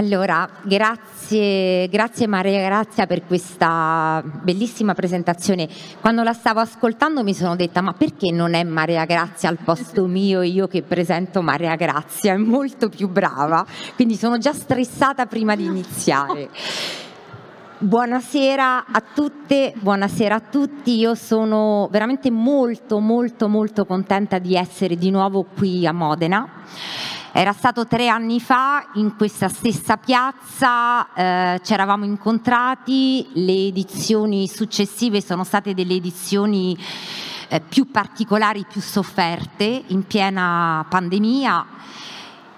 Allora, grazie, grazie Maria Grazia per questa bellissima presentazione. Quando la stavo ascoltando mi sono detta ma perché non è Maria Grazia al posto mio io che presento Maria Grazia? È molto più brava, quindi sono già stressata prima di iniziare. Buonasera a tutte, buonasera a tutti. Io sono veramente molto molto molto contenta di essere di nuovo qui a Modena era stato tre anni fa in questa stessa piazza, eh, ci eravamo incontrati, le edizioni successive sono state delle edizioni eh, più particolari, più sofferte, in piena pandemia.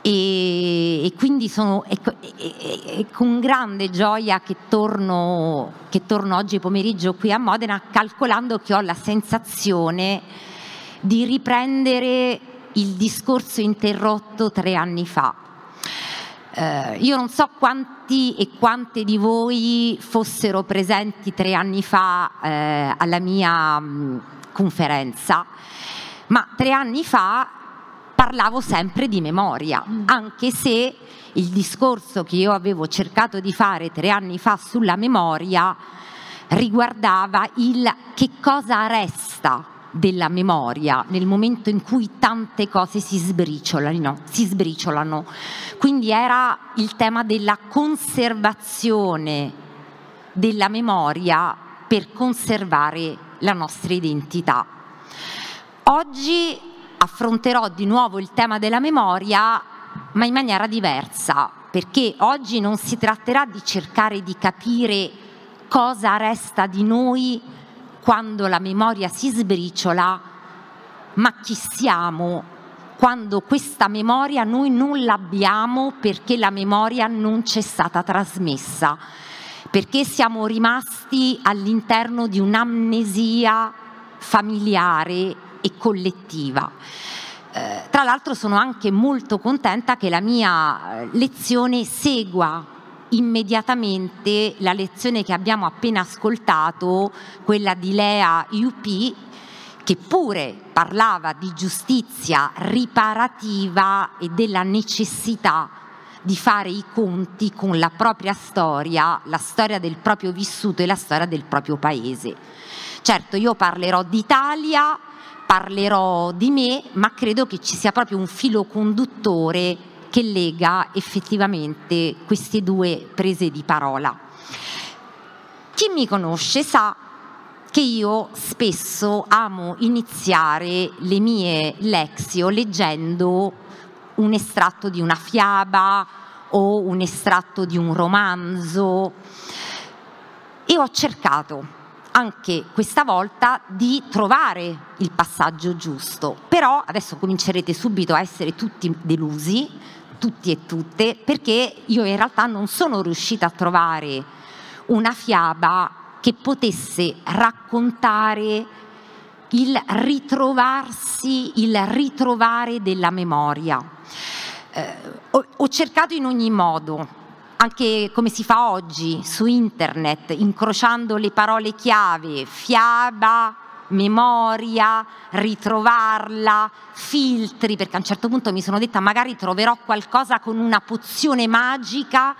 E, e quindi sono è, è, è con grande gioia che torno, che torno oggi pomeriggio qui a Modena calcolando che ho la sensazione di riprendere il discorso interrotto tre anni fa. Eh, io non so quanti e quante di voi fossero presenti tre anni fa eh, alla mia mh, mm, conferenza, ma tre anni fa parlavo sempre di memoria, mm. anche se il discorso che io avevo cercato di fare tre anni fa sulla memoria riguardava il che cosa resta della memoria nel momento in cui tante cose si sbriciolano, si sbriciolano. Quindi era il tema della conservazione della memoria per conservare la nostra identità. Oggi affronterò di nuovo il tema della memoria, ma in maniera diversa, perché oggi non si tratterà di cercare di capire cosa resta di noi quando la memoria si sbriciola, ma chi siamo quando questa memoria noi non l'abbiamo perché la memoria non ci è stata trasmessa, perché siamo rimasti all'interno di un'amnesia familiare e collettiva. Eh, tra l'altro sono anche molto contenta che la mia lezione segua immediatamente la lezione che abbiamo appena ascoltato, quella di Lea UP, che pure parlava di giustizia riparativa e della necessità di fare i conti con la propria storia, la storia del proprio vissuto e la storia del proprio paese. Certo, io parlerò d'Italia, parlerò di me, ma credo che ci sia proprio un filo conduttore che lega effettivamente queste due prese di parola. Chi mi conosce sa che io spesso amo iniziare le mie lexio leggendo un estratto di una fiaba o un estratto di un romanzo e ho cercato anche questa volta di trovare il passaggio giusto. Però adesso comincerete subito a essere tutti delusi tutti e tutte, perché io in realtà non sono riuscita a trovare una fiaba che potesse raccontare il ritrovarsi, il ritrovare della memoria. Eh, ho, ho cercato in ogni modo, anche come si fa oggi su internet, incrociando le parole chiave, fiaba, memoria, ritrovarla, filtri, perché a un certo punto mi sono detta magari troverò qualcosa con una pozione magica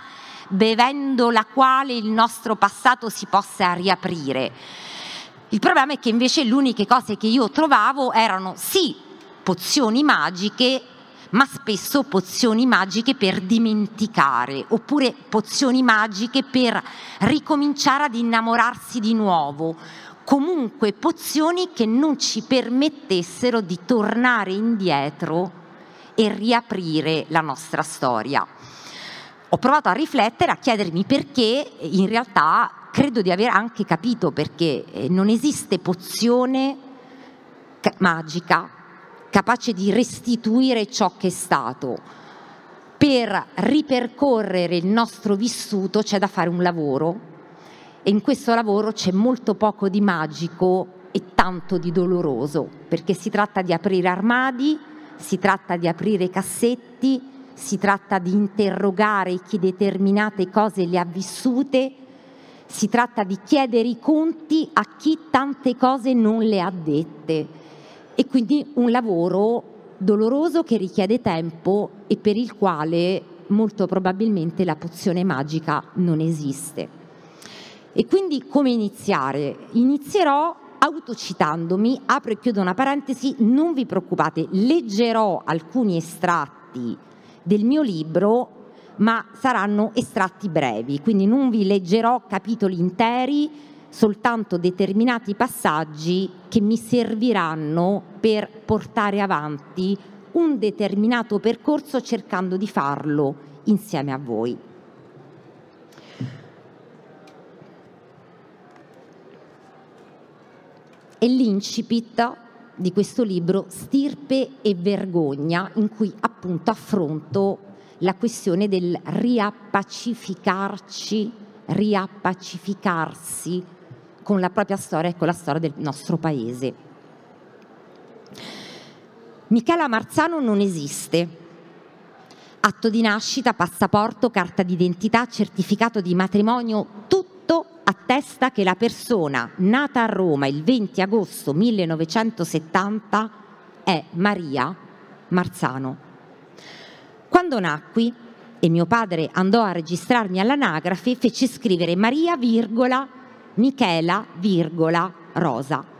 bevendo la quale il nostro passato si possa riaprire. Il problema è che invece le uniche cose che io trovavo erano sì pozioni magiche, ma spesso pozioni magiche per dimenticare, oppure pozioni magiche per ricominciare ad innamorarsi di nuovo, comunque pozioni che non ci permettessero di tornare indietro e riaprire la nostra storia. Ho provato a riflettere, a chiedermi perché in realtà credo di aver anche capito perché eh, non esiste pozione magica capace di restituire ciò che è stato. Per ripercorrere il nostro vissuto c'è da fare un lavoro e in questo lavoro c'è molto poco di magico e tanto di doloroso, perché si tratta di aprire armadi, si tratta di aprire cassetti, si tratta di interrogare chi determinate cose le ha vissute, si tratta di chiedere i conti a chi tante cose non le ha dette. E quindi un lavoro doloroso che richiede tempo e per il quale molto probabilmente la pozione magica non esiste. E quindi come iniziare? Inizierò autocitandomi, apro e chiudo una parentesi, non vi preoccupate, leggerò alcuni estratti del mio libro, ma saranno estratti brevi, quindi non vi leggerò capitoli interi, soltanto determinati passaggi che mi serviranno per portare avanti un determinato percorso cercando di farlo insieme a voi. È l'incipit di questo libro Stirpe e vergogna in cui appunto affronto la questione del riappacificarci, riappacificarsi con la propria storia e con la storia del nostro paese. Michela Marzano non esiste. Atto di nascita, passaporto, carta d'identità, certificato di matrimonio, tutto attesta che la persona nata a Roma il 20 agosto 1970 è Maria Marzano. Quando nacqui e mio padre andò a registrarmi all'anagrafe, fece scrivere Maria, virgola, Michela, virgola, Rosa.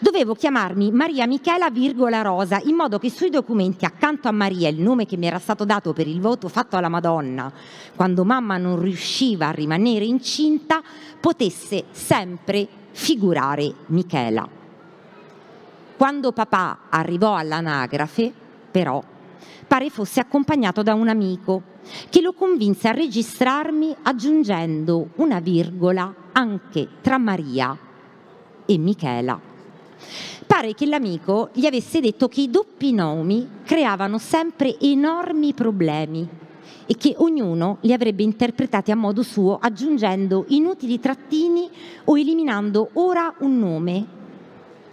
Dovevo chiamarmi Maria Michela, virgola, Rosa, in modo che sui documenti accanto a Maria, il nome che mi era stato dato per il voto fatto alla Madonna, quando mamma non riusciva a rimanere incinta, potesse sempre figurare Michela. Quando papà arrivò all'anagrafe, però, pare fosse accompagnato da un amico che lo convinse a registrarmi aggiungendo una virgola anche tra Maria e Michela. Pare che l'amico gli avesse detto che i doppi nomi creavano sempre enormi problemi e che ognuno li avrebbe interpretati a modo suo aggiungendo inutili trattini o eliminando ora un nome,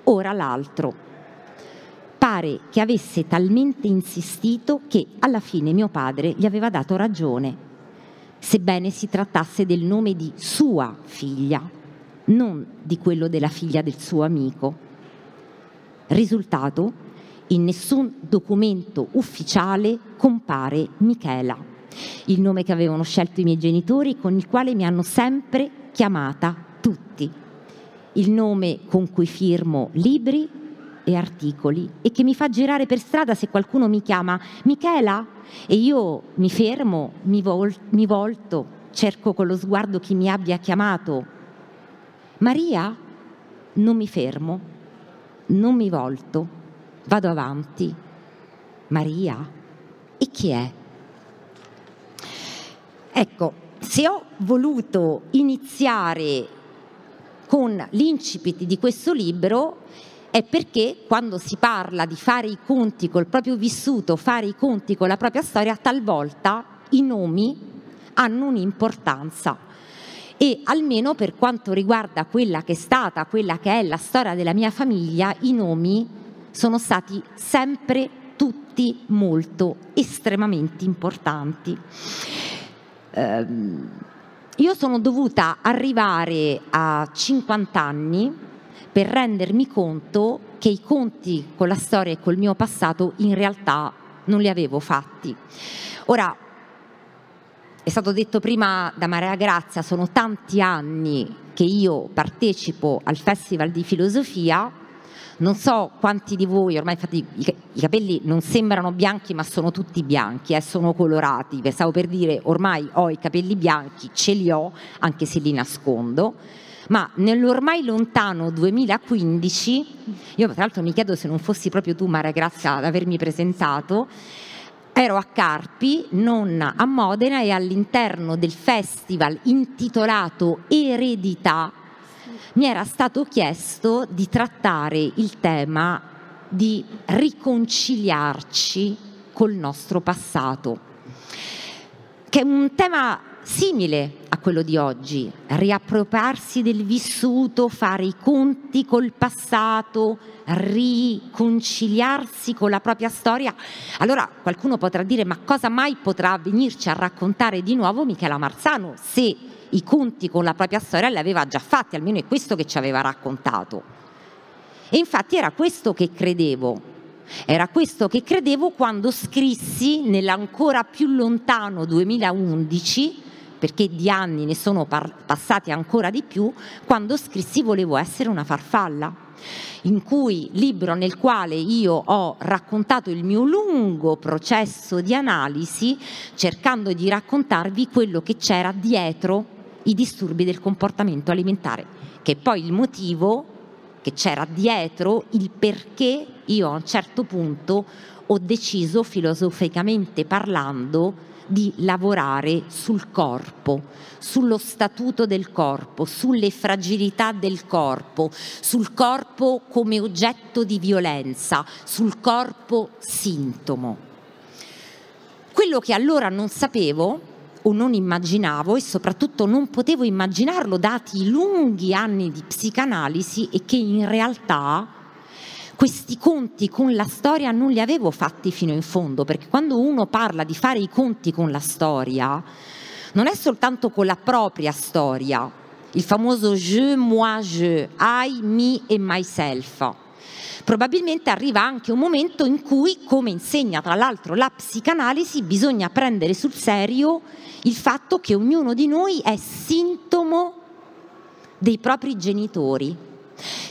ora l'altro pare che avesse talmente insistito che alla fine mio padre gli aveva dato ragione, sebbene si trattasse del nome di sua figlia, non di quello della figlia del suo amico. Risultato, in nessun documento ufficiale compare Michela, il nome che avevano scelto i miei genitori con il quale mi hanno sempre chiamata tutti, il nome con cui firmo libri, e articoli e che mi fa girare per strada se qualcuno mi chiama Michela e io mi fermo, mi, vol- mi volto, cerco con lo sguardo chi mi abbia chiamato. Maria? Non mi fermo, non mi volto, vado avanti. Maria? E chi è? Ecco, se ho voluto iniziare con l'incipit di questo libro è perché quando si parla di fare i conti col proprio vissuto, fare i conti con la propria storia, talvolta i nomi hanno un'importanza e almeno per quanto riguarda quella che è stata, quella che è la storia della mia famiglia, i nomi sono stati sempre tutti molto estremamente importanti. Eh, io sono dovuta arrivare a 50 anni per rendermi conto che i conti con la storia e col mio passato in realtà non li avevo fatti. Ora, è stato detto prima da Maria Grazia, sono tanti anni che io partecipo al Festival di Filosofia, non so quanti di voi, ormai infatti i capelli non sembrano bianchi ma sono tutti bianchi, eh, sono colorati, stavo per dire ormai ho i capelli bianchi, ce li ho anche se li nascondo. Ma nell'ormai lontano 2015, io tra l'altro mi chiedo se non fossi proprio tu Maria Grazia ad avermi presentato, ero a Carpi, non a Modena e all'interno del festival intitolato Eredità mi era stato chiesto di trattare il tema di riconciliarci col nostro passato, che è un tema simile quello di oggi, riappropriarsi del vissuto, fare i conti col passato, riconciliarsi con la propria storia. Allora qualcuno potrà dire ma cosa mai potrà venirci a raccontare di nuovo Michela Marzano se i conti con la propria storia li aveva già fatti, almeno è questo che ci aveva raccontato. E infatti era questo che credevo, Era questo che credevo quando scrissi nell'ancora più lontano 2011, perché di anni ne sono par- passati ancora di più, quando scrissi Volevo essere una farfalla in cui libro nel quale io ho raccontato il mio lungo processo di analisi cercando di raccontarvi quello che c'era dietro i disturbi del comportamento alimentare, che poi il motivo che c'era dietro il perché io a un certo punto ho deciso filosoficamente parlando di lavorare sul corpo, sullo statuto del corpo, sulle fragilità del corpo, sul corpo come oggetto di violenza, sul corpo sintomo. Quello che allora non sapevo o non immaginavo e soprattutto non potevo immaginarlo dati i lunghi anni di psicanalisi e che in realtà questi conti con la storia non li avevo fatti fino in fondo, perché quando uno parla di fare i conti con la storia, non è soltanto con la propria storia, il famoso je, moi, je, I, me e myself. Probabilmente arriva anche un momento in cui, come insegna tra l'altro la psicanalisi, bisogna prendere sul serio il fatto che ognuno di noi è sintomo dei propri genitori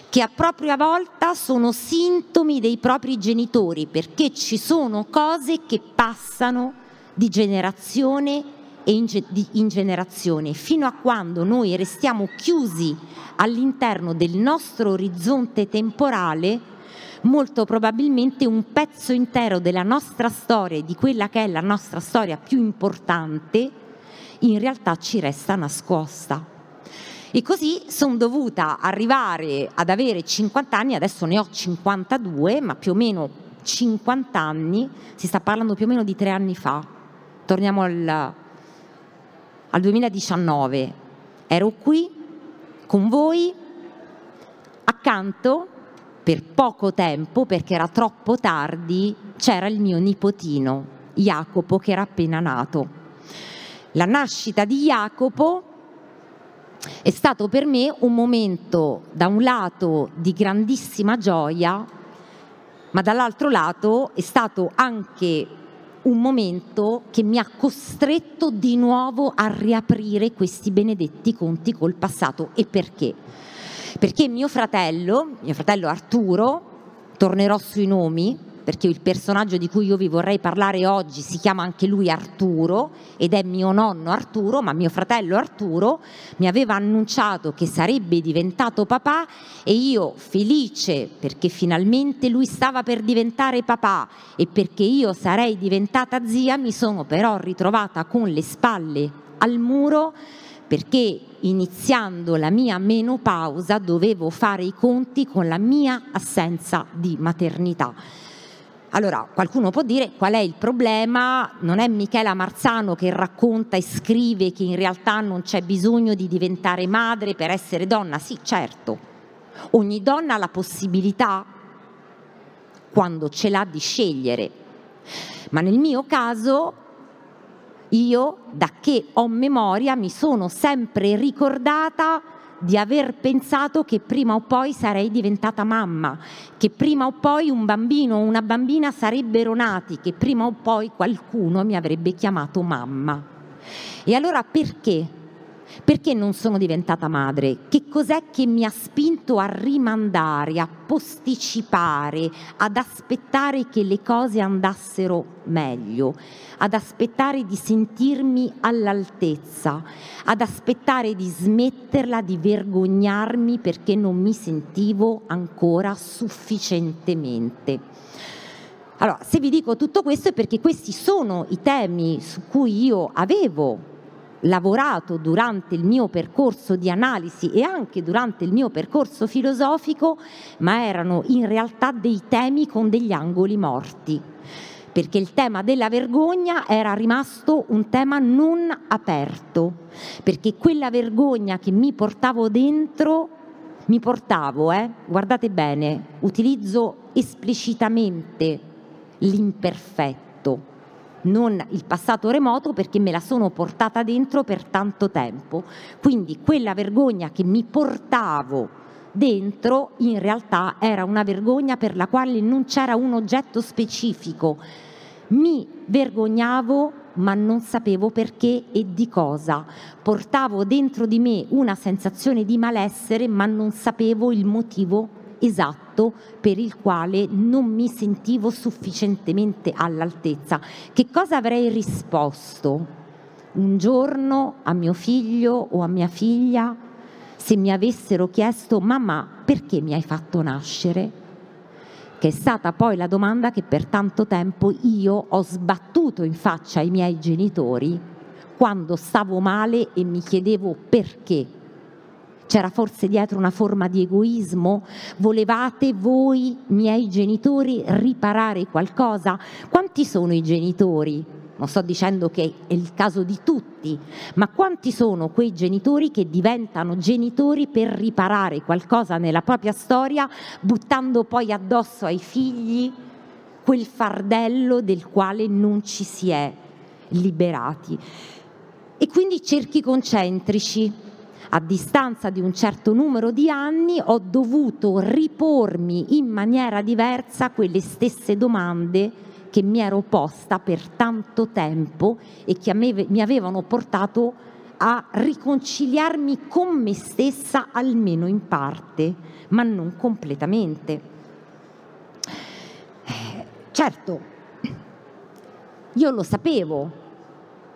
che a propria volta sono sintomi dei propri genitori, perché ci sono cose che passano di generazione in, in generazione, fino a quando noi restiamo chiusi all'interno del nostro orizzonte temporale, molto probabilmente un pezzo intero della nostra storia di quella che è la nostra storia più importante, in realtà ci resta nascosta. E così sono dovuta arrivare ad avere 50 anni, adesso ne ho 52, ma più o meno 50 anni, si sta parlando più o meno di tre anni fa. Torniamo al, al 2019. Ero qui con voi, accanto, per poco tempo, perché era troppo tardi, c'era il mio nipotino, Jacopo, che era appena nato. La nascita di Jacopo è stato per me un momento da un lato di grandissima gioia, ma dall'altro lato è stato anche un momento che mi ha costretto di nuovo a riaprire questi benedetti conti col passato. E perché? Perché mio fratello, mio fratello Arturo, tornerò sui nomi, perché il personaggio di cui io vi vorrei parlare oggi si chiama anche lui Arturo ed è mio nonno Arturo, ma mio fratello Arturo mi aveva annunciato che sarebbe diventato papà e io felice perché finalmente lui stava per diventare papà e perché io sarei diventata zia, mi sono però ritrovata con le spalle al muro perché iniziando la mia menopausa dovevo fare i conti con la mia assenza di maternità allora, qualcuno può dire qual è il problema? Non è Michela Marzano che racconta e scrive che in realtà non c'è bisogno di diventare madre per essere donna? Sì, certo. Ogni donna ha la possibilità, quando ce l'ha, di scegliere. Ma nel mio caso, io, da che ho memoria, mi sono sempre ricordata di aver pensato che prima o poi sarei diventata mamma, che prima o poi un bambino o una bambina sarebbero nati, che prima o poi qualcuno mi avrebbe chiamato mamma. E allora perché? Perché non sono diventata madre? Che cos'è che mi ha spinto a rimandare, a posticipare, ad aspettare che le cose andassero meglio, ad aspettare di sentirmi all'altezza, ad aspettare di smetterla di vergognarmi perché non mi sentivo ancora sufficientemente. Allora, se vi dico tutto questo è perché questi sono i temi su cui io avevo lavorato durante il mio percorso di analisi e anche durante il mio percorso filosofico, ma erano in realtà dei temi con degli angoli morti, perché il tema della vergogna era rimasto un tema non aperto, perché quella vergogna che mi portavo dentro, mi portavo, eh, guardate bene, utilizzo esplicitamente l'imperfetto non il passato remoto perché me la sono portata dentro per tanto tempo. Quindi quella vergogna che mi portavo dentro in realtà era una vergogna per la quale non c'era un oggetto specifico. Mi vergognavo ma non sapevo perché e di cosa. Portavo dentro di me una sensazione di malessere ma non sapevo il motivo esatto per il quale non mi sentivo sufficientemente all'altezza. Che cosa avrei risposto un giorno a mio figlio o a mia figlia se mi avessero chiesto mamma perché mi hai fatto nascere? Che è stata poi la domanda che per tanto tempo io ho sbattuto in faccia ai miei genitori quando stavo male e mi chiedevo perché c'era forse dietro una forma di egoismo? Volevate voi, miei genitori, riparare qualcosa? Quanti sono i genitori? Non sto dicendo che è il caso di tutti, ma quanti sono quei genitori che diventano genitori per riparare qualcosa nella propria storia, buttando poi addosso ai figli quel fardello del quale non ci si è liberati? E quindi cerchi concentrici a distanza di un certo numero di anni ho dovuto ripormi in maniera diversa quelle stesse domande che mi ero posta per tanto tempo e che mi avevano portato a riconciliarmi con me stessa almeno in parte, ma non completamente. Eh, certo, io lo sapevo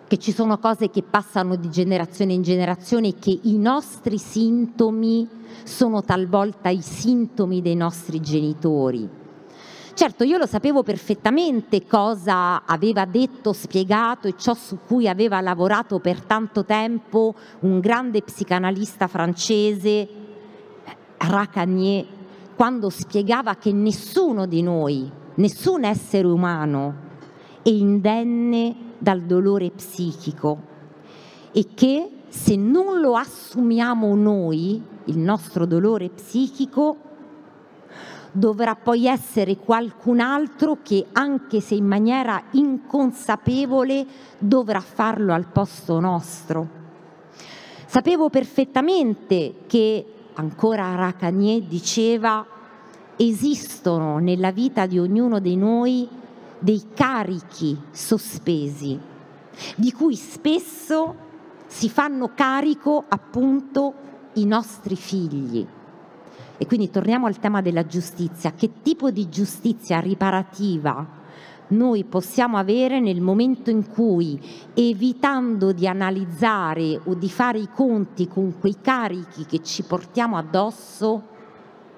che ci sono cose che passano di generazione in generazione e che i nostri sintomi sono talvolta i sintomi dei nostri genitori. Certo, io lo sapevo perfettamente cosa aveva detto, spiegato e ciò su cui aveva lavorato per tanto tempo un grande psicanalista francese, Racanier, quando spiegava che nessuno di noi, nessun essere umano è indenne dal dolore psichico e che se non lo assumiamo noi, il nostro dolore psichico, dovrà poi essere qualcun altro che, anche se in maniera inconsapevole, dovrà farlo al posto nostro. Sapevo perfettamente che, ancora Racanier diceva, esistono nella vita di ognuno di noi dei carichi sospesi, di cui spesso si fanno carico appunto i nostri figli. E quindi torniamo al tema della giustizia. Che tipo di giustizia riparativa noi possiamo avere nel momento in cui, evitando di analizzare o di fare i conti con quei carichi che ci portiamo addosso,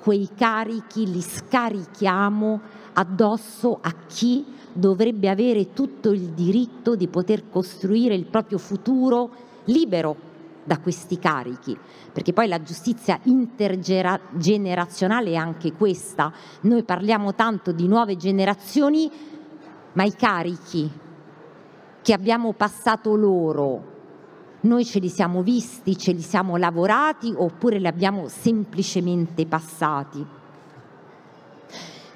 quei carichi li scarichiamo addosso a chi dovrebbe avere tutto il diritto di poter costruire il proprio futuro libero da questi carichi, perché poi la giustizia intergenerazionale è anche questa. Noi parliamo tanto di nuove generazioni, ma i carichi che abbiamo passato loro, noi ce li siamo visti, ce li siamo lavorati oppure li abbiamo semplicemente passati.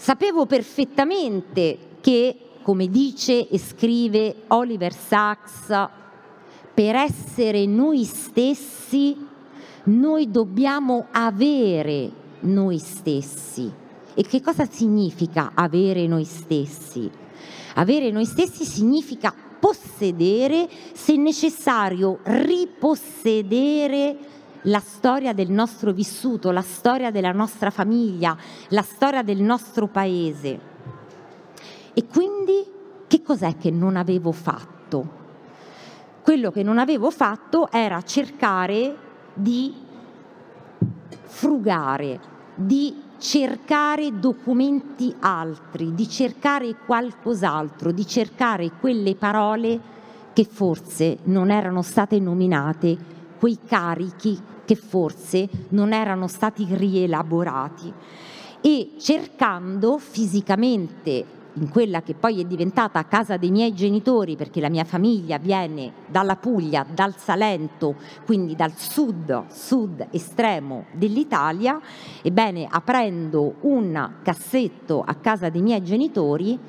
Sapevo perfettamente che, come dice e scrive Oliver Sacks, per essere noi stessi noi dobbiamo avere noi stessi. E che cosa significa avere noi stessi? Avere noi stessi significa possedere, se necessario ripossedere la storia del nostro vissuto, la storia della nostra famiglia, la storia del nostro paese. E quindi che cos'è che non avevo fatto? Quello che non avevo fatto era cercare di frugare, di cercare documenti altri, di cercare qualcos'altro, di cercare quelle parole che forse non erano state nominate, quei carichi che forse non erano stati rielaborati. E cercando fisicamente in quella che poi è diventata casa dei miei genitori, perché la mia famiglia viene dalla Puglia, dal Salento, quindi dal sud, sud estremo dell'Italia, ebbene aprendo un cassetto a casa dei miei genitori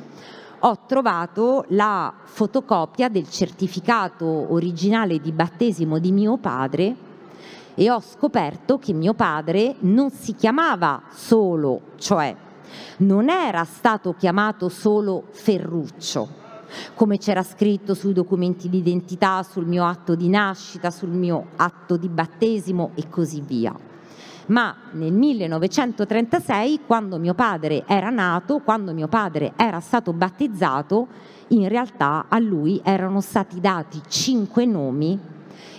ho trovato la fotocopia del certificato originale di battesimo di mio padre e ho scoperto che mio padre non si chiamava solo, cioè non era stato chiamato solo Ferruccio, come c'era scritto sui documenti di identità, sul mio atto di nascita, sul mio atto di battesimo e così via. Ma nel 1936, quando mio padre era nato, quando mio padre era stato battezzato, in realtà a lui erano stati dati cinque nomi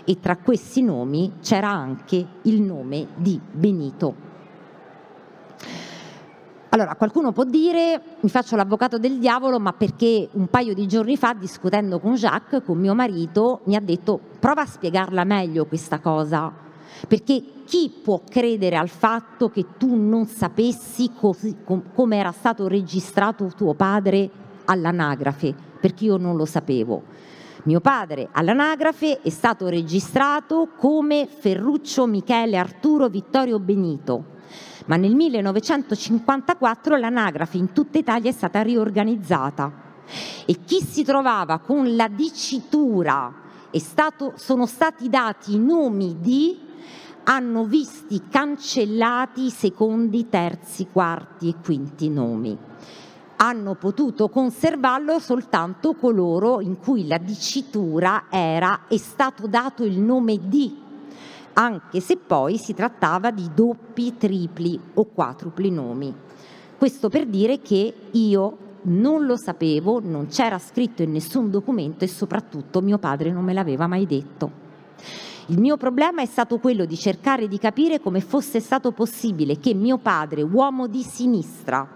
e tra questi nomi c'era anche il nome di Benito. Allora, qualcuno può dire, mi faccio l'avvocato del diavolo, ma perché un paio di giorni fa, discutendo con Jacques, con mio marito, mi ha detto, prova a spiegarla meglio questa cosa, perché chi può credere al fatto che tu non sapessi così, com, come era stato registrato tuo padre all'anagrafe? Perché io non lo sapevo. Mio padre all'anagrafe è stato registrato come Ferruccio Michele Arturo Vittorio Benito ma nel 1954 l'anagrafe in tutta Italia è stata riorganizzata e chi si trovava con la dicitura stato, sono stati dati i nomi di hanno visti cancellati i secondi, terzi, quarti e quinti nomi. Hanno potuto conservarlo soltanto coloro in cui la dicitura era è stato dato il nome di anche se poi si trattava di doppi, tripli o quadrupli nomi. Questo per dire che io non lo sapevo, non c'era scritto in nessun documento e soprattutto mio padre non me l'aveva mai detto. Il mio problema è stato quello di cercare di capire come fosse stato possibile che mio padre, uomo di sinistra,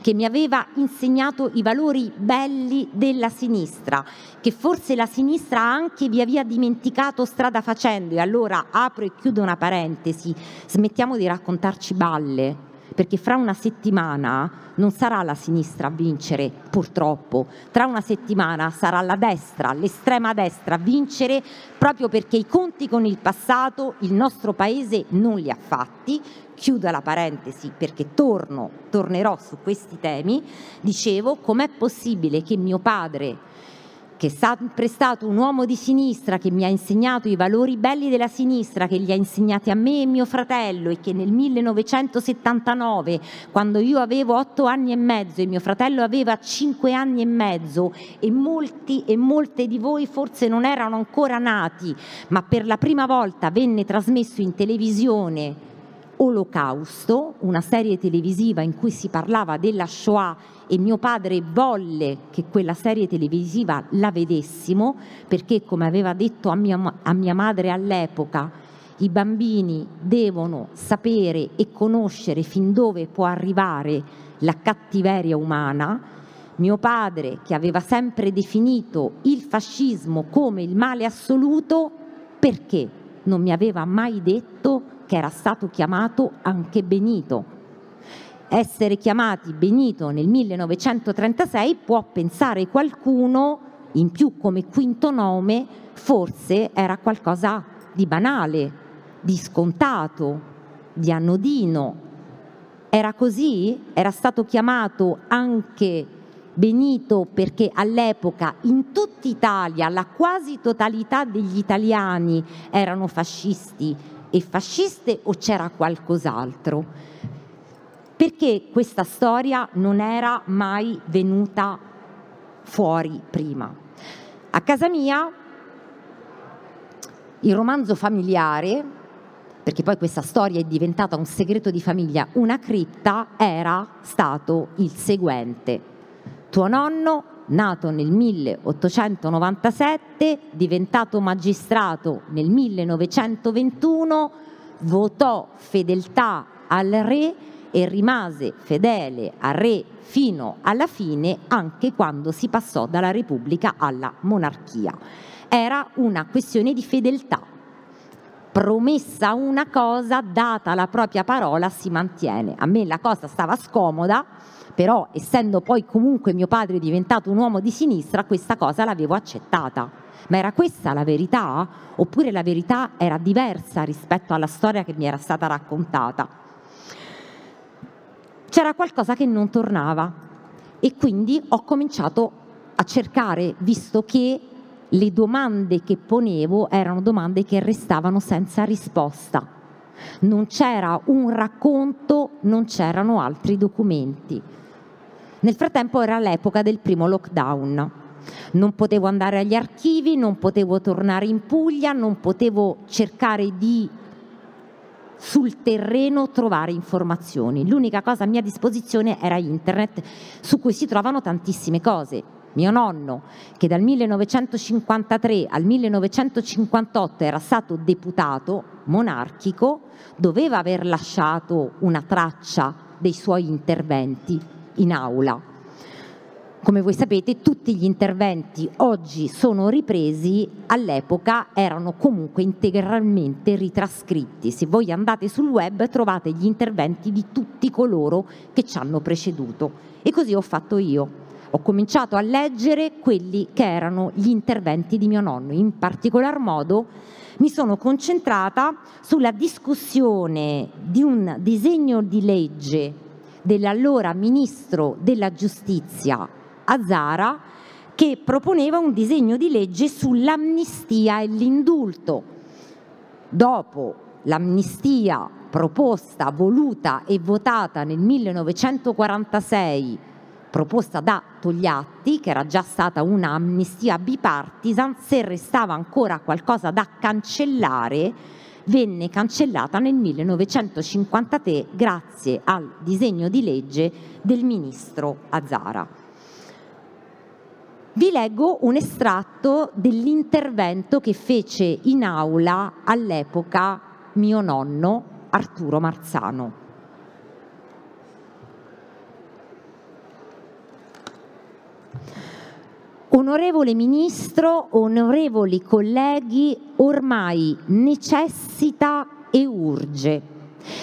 che mi aveva insegnato i valori belli della sinistra, che forse la sinistra ha anche via via dimenticato strada facendo. E allora apro e chiudo una parentesi, smettiamo di raccontarci balle perché fra una settimana non sarà la sinistra a vincere, purtroppo, tra una settimana sarà la destra, l'estrema destra a vincere proprio perché i conti con il passato il nostro paese non li ha fatti. Chiudo la parentesi perché torno, tornerò su questi temi. Dicevo, com'è possibile che mio padre che è sempre stato un uomo di sinistra, che mi ha insegnato i valori belli della sinistra, che li ha insegnati a me e mio fratello e che nel 1979, quando io avevo otto anni e mezzo e mio fratello aveva cinque anni e mezzo e molti e molte di voi forse non erano ancora nati, ma per la prima volta venne trasmesso in televisione Olocausto, una serie televisiva in cui si parlava della Shoah e mio padre volle che quella serie televisiva la vedessimo perché, come aveva detto a mia, a mia madre all'epoca, i bambini devono sapere e conoscere fin dove può arrivare la cattiveria umana. Mio padre, che aveva sempre definito il fascismo come il male assoluto, perché non mi aveva mai detto che era stato chiamato anche Benito. Essere chiamati Benito nel 1936 può pensare qualcuno, in più come quinto nome, forse era qualcosa di banale, di scontato, di anodino. Era così? Era stato chiamato anche Benito perché all'epoca in tutta Italia la quasi totalità degli italiani erano fascisti e fasciste o c'era qualcos'altro? Perché questa storia non era mai venuta fuori prima? A casa mia il romanzo familiare, perché poi questa storia è diventata un segreto di famiglia, una cripta, era stato il seguente. Tuo nonno nato nel 1897, diventato magistrato nel 1921, votò fedeltà al re e rimase fedele al re fino alla fine, anche quando si passò dalla Repubblica alla monarchia. Era una questione di fedeltà. Promessa una cosa, data la propria parola, si mantiene. A me la cosa stava scomoda, però essendo poi comunque mio padre diventato un uomo di sinistra, questa cosa l'avevo accettata. Ma era questa la verità? Oppure la verità era diversa rispetto alla storia che mi era stata raccontata? C'era qualcosa che non tornava e quindi ho cominciato a cercare, visto che le domande che ponevo erano domande che restavano senza risposta. Non c'era un racconto, non c'erano altri documenti. Nel frattempo era l'epoca del primo lockdown. Non potevo andare agli archivi, non potevo tornare in Puglia, non potevo cercare di sul terreno trovare informazioni. L'unica cosa a mia disposizione era internet, su cui si trovano tantissime cose. Mio nonno, che dal 1953 al 1958 era stato deputato monarchico, doveva aver lasciato una traccia dei suoi interventi in aula. Come voi sapete, tutti gli interventi oggi sono ripresi, all'epoca erano comunque integralmente ritrascritti. Se voi andate sul web trovate gli interventi di tutti coloro che ci hanno preceduto. E così ho fatto io. Ho cominciato a leggere quelli che erano gli interventi di mio nonno. In particolar modo mi sono concentrata sulla discussione di un disegno di legge dell'allora ministro della giustizia Azzara che proponeva un disegno di legge sull'amnistia e l'indulto. Dopo l'amnistia proposta, voluta e votata nel 1946, proposta da Togliatti, che era già stata un'amnistia bipartisan, se restava ancora qualcosa da cancellare, venne cancellata nel 1953 grazie al disegno di legge del ministro Azzara. Vi leggo un estratto dell'intervento che fece in aula all'epoca mio nonno Arturo Marzano. Onorevole Ministro, onorevoli colleghi, ormai necessita e urge.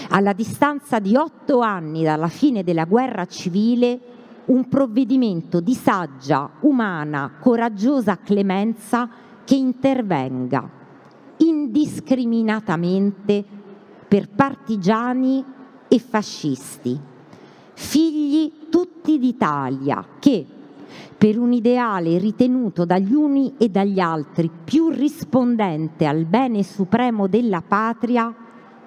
Alla distanza di otto anni dalla fine della guerra civile, un provvedimento di saggia, umana, coraggiosa clemenza che intervenga indiscriminatamente per partigiani e fascisti, figli tutti d'Italia che, per un ideale ritenuto dagli uni e dagli altri più rispondente al bene supremo della patria,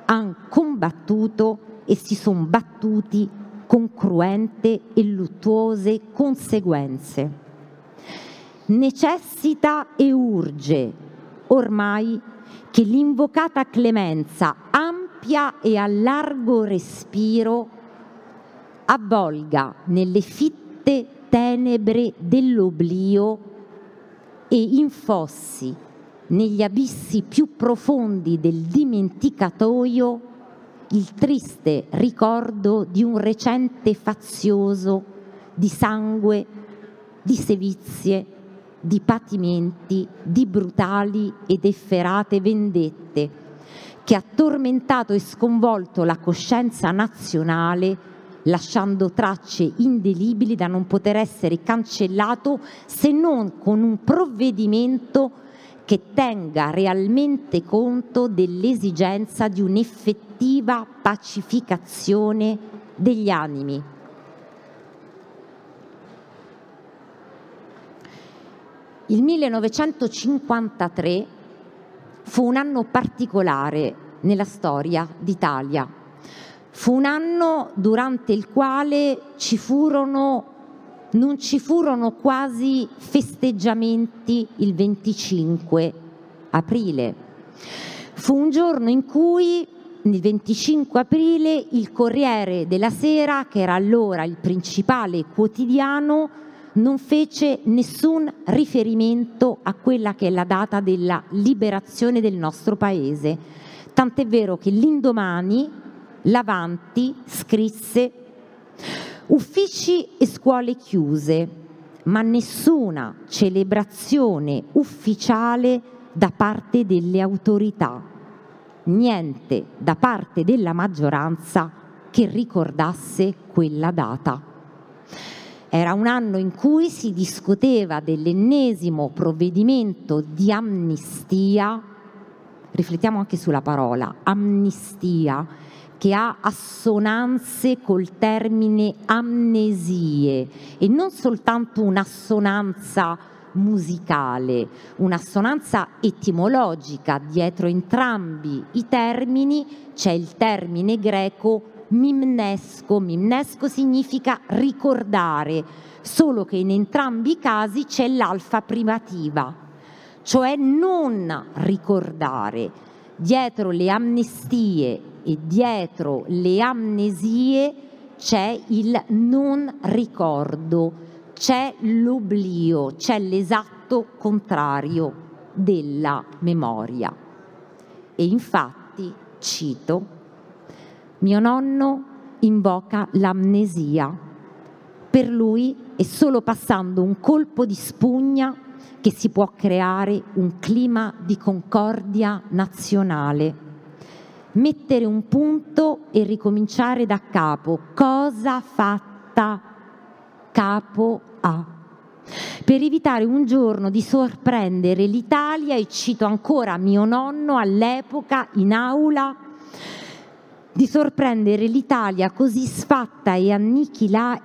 hanno combattuto e si sono battuti con cruente e luttuose conseguenze. Necessita e urge ormai che l'invocata clemenza ampia e a largo respiro avvolga nelle fitte tenebre dell'oblio e infossi negli abissi più profondi del dimenticatoio il triste ricordo di un recente fazioso di sangue, di sevizie, di patimenti, di brutali ed efferate vendette, che ha tormentato e sconvolto la coscienza nazionale, lasciando tracce indelibili da non poter essere cancellato se non con un provvedimento che tenga realmente conto dell'esigenza di un'effettiva pacificazione degli animi. Il 1953 fu un anno particolare nella storia d'Italia. Fu un anno durante il quale ci furono non ci furono quasi festeggiamenti il 25 aprile. Fu un giorno in cui, il 25 aprile, il Corriere della Sera, che era allora il principale quotidiano, non fece nessun riferimento a quella che è la data della liberazione del nostro paese. Tant'è vero che l'indomani l'Avanti scrisse Uffici e scuole chiuse, ma nessuna celebrazione ufficiale da parte delle autorità, niente da parte della maggioranza che ricordasse quella data. Era un anno in cui si discuteva dell'ennesimo provvedimento di amnistia, riflettiamo anche sulla parola, amnistia, che ha assonanze col termine amnesie e non soltanto un'assonanza musicale, un'assonanza etimologica. Dietro entrambi i termini c'è il termine greco mimnesco. Mimnesco significa ricordare, solo che in entrambi i casi c'è l'alfa privativa, cioè non ricordare. Dietro le amnestie e dietro le amnesie c'è il non ricordo, c'è l'oblio, c'è l'esatto contrario della memoria. E infatti, cito, mio nonno invoca l'amnesia. Per lui è solo passando un colpo di spugna che si può creare un clima di concordia nazionale mettere un punto e ricominciare da capo. Cosa fatta capo a? Per evitare un giorno di sorprendere l'Italia, e cito ancora mio nonno all'epoca in aula, di sorprendere l'Italia così sfatta e annichilita,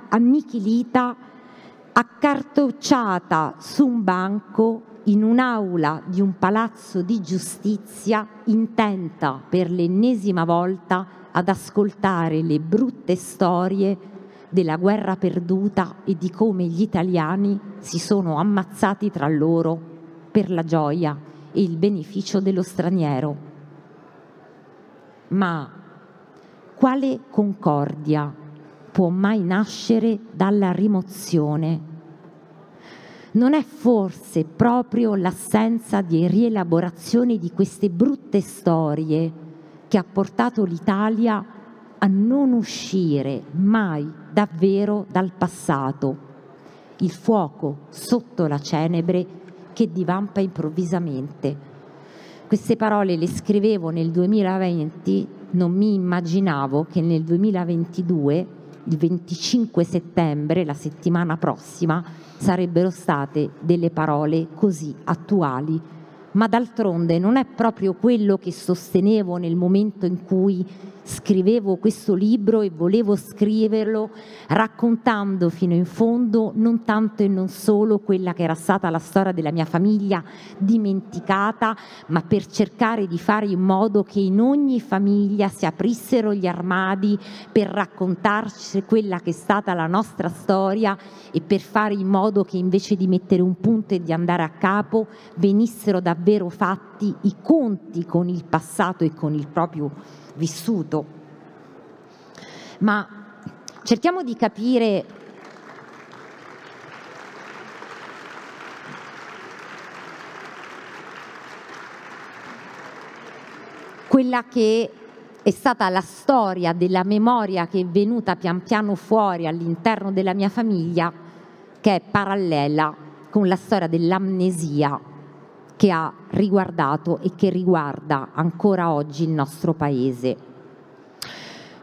accartocciata su un banco in un'aula di un palazzo di giustizia intenta per l'ennesima volta ad ascoltare le brutte storie della guerra perduta e di come gli italiani si sono ammazzati tra loro per la gioia e il beneficio dello straniero. Ma quale concordia può mai nascere dalla rimozione non è forse proprio l'assenza di rielaborazione di queste brutte storie che ha portato l'Italia a non uscire mai davvero dal passato, il fuoco sotto la cenebre che divampa improvvisamente. Queste parole le scrivevo nel 2020, non mi immaginavo che nel 2022 il 25 settembre, la settimana prossima, sarebbero state delle parole così attuali. Ma d'altronde non è proprio quello che sostenevo nel momento in cui scrivevo questo libro e volevo scriverlo raccontando fino in fondo non tanto e non solo quella che era stata la storia della mia famiglia dimenticata, ma per cercare di fare in modo che in ogni famiglia si aprissero gli armadi per raccontarci quella che è stata la nostra storia e per fare in modo che invece di mettere un punto e di andare a capo venissero davvero fatti i conti con il passato e con il proprio vissuto. Ma cerchiamo di capire quella che è stata la storia della memoria che è venuta pian piano fuori all'interno della mia famiglia, che è parallela con la storia dell'amnesia che ha riguardato e che riguarda ancora oggi il nostro Paese.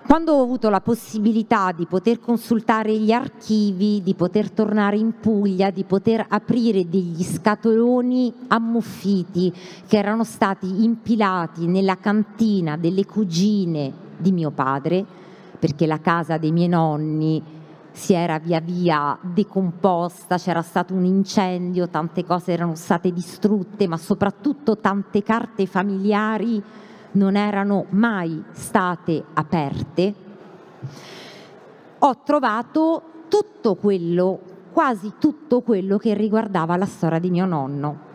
Quando ho avuto la possibilità di poter consultare gli archivi, di poter tornare in Puglia, di poter aprire degli scatoloni ammuffiti che erano stati impilati nella cantina delle cugine di mio padre, perché la casa dei miei nonni si era via via decomposta, c'era stato un incendio, tante cose erano state distrutte, ma soprattutto tante carte familiari non erano mai state aperte, ho trovato tutto quello, quasi tutto quello che riguardava la storia di mio nonno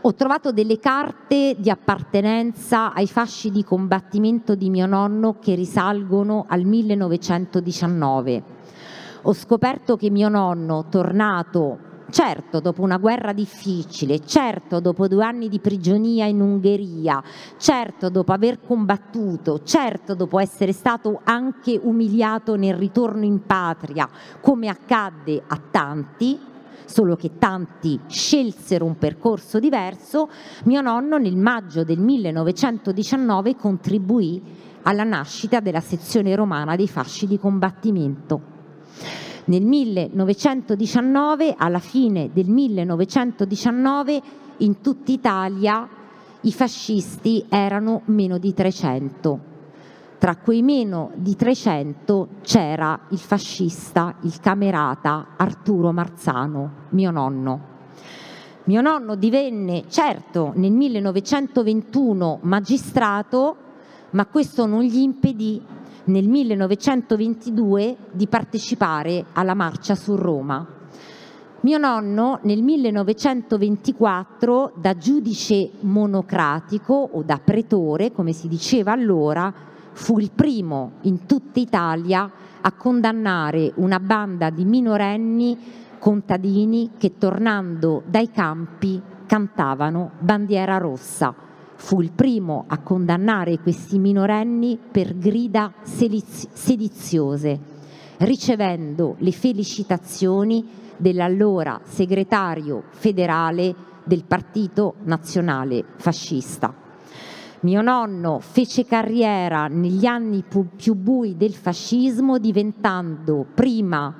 ho trovato delle carte di appartenenza ai fasci di combattimento di mio nonno che risalgono al 1919. Ho scoperto che mio nonno, tornato certo dopo una guerra difficile, certo dopo due anni di prigionia in Ungheria, certo dopo aver combattuto, certo dopo essere stato anche umiliato nel ritorno in patria, come accadde a tanti, solo che tanti scelsero un percorso diverso, mio nonno nel maggio del 1919 contribuì alla nascita della sezione romana dei fasci di combattimento. Nel 1919, alla fine del 1919, in tutta Italia i fascisti erano meno di 300. Tra quei meno di 300 c'era il fascista, il camerata Arturo Marzano, mio nonno. Mio nonno divenne, certo, nel 1921 magistrato, ma questo non gli impedì nel 1922 di partecipare alla marcia su Roma. Mio nonno nel 1924 da giudice monocratico o da pretore, come si diceva allora, fu il primo in tutta Italia a condannare una banda di minorenni contadini che tornando dai campi cantavano bandiera rossa. Fu il primo a condannare questi minorenni per grida sediziose, ricevendo le felicitazioni dell'allora segretario federale del Partito Nazionale Fascista. Mio nonno fece carriera negli anni più bui del fascismo diventando prima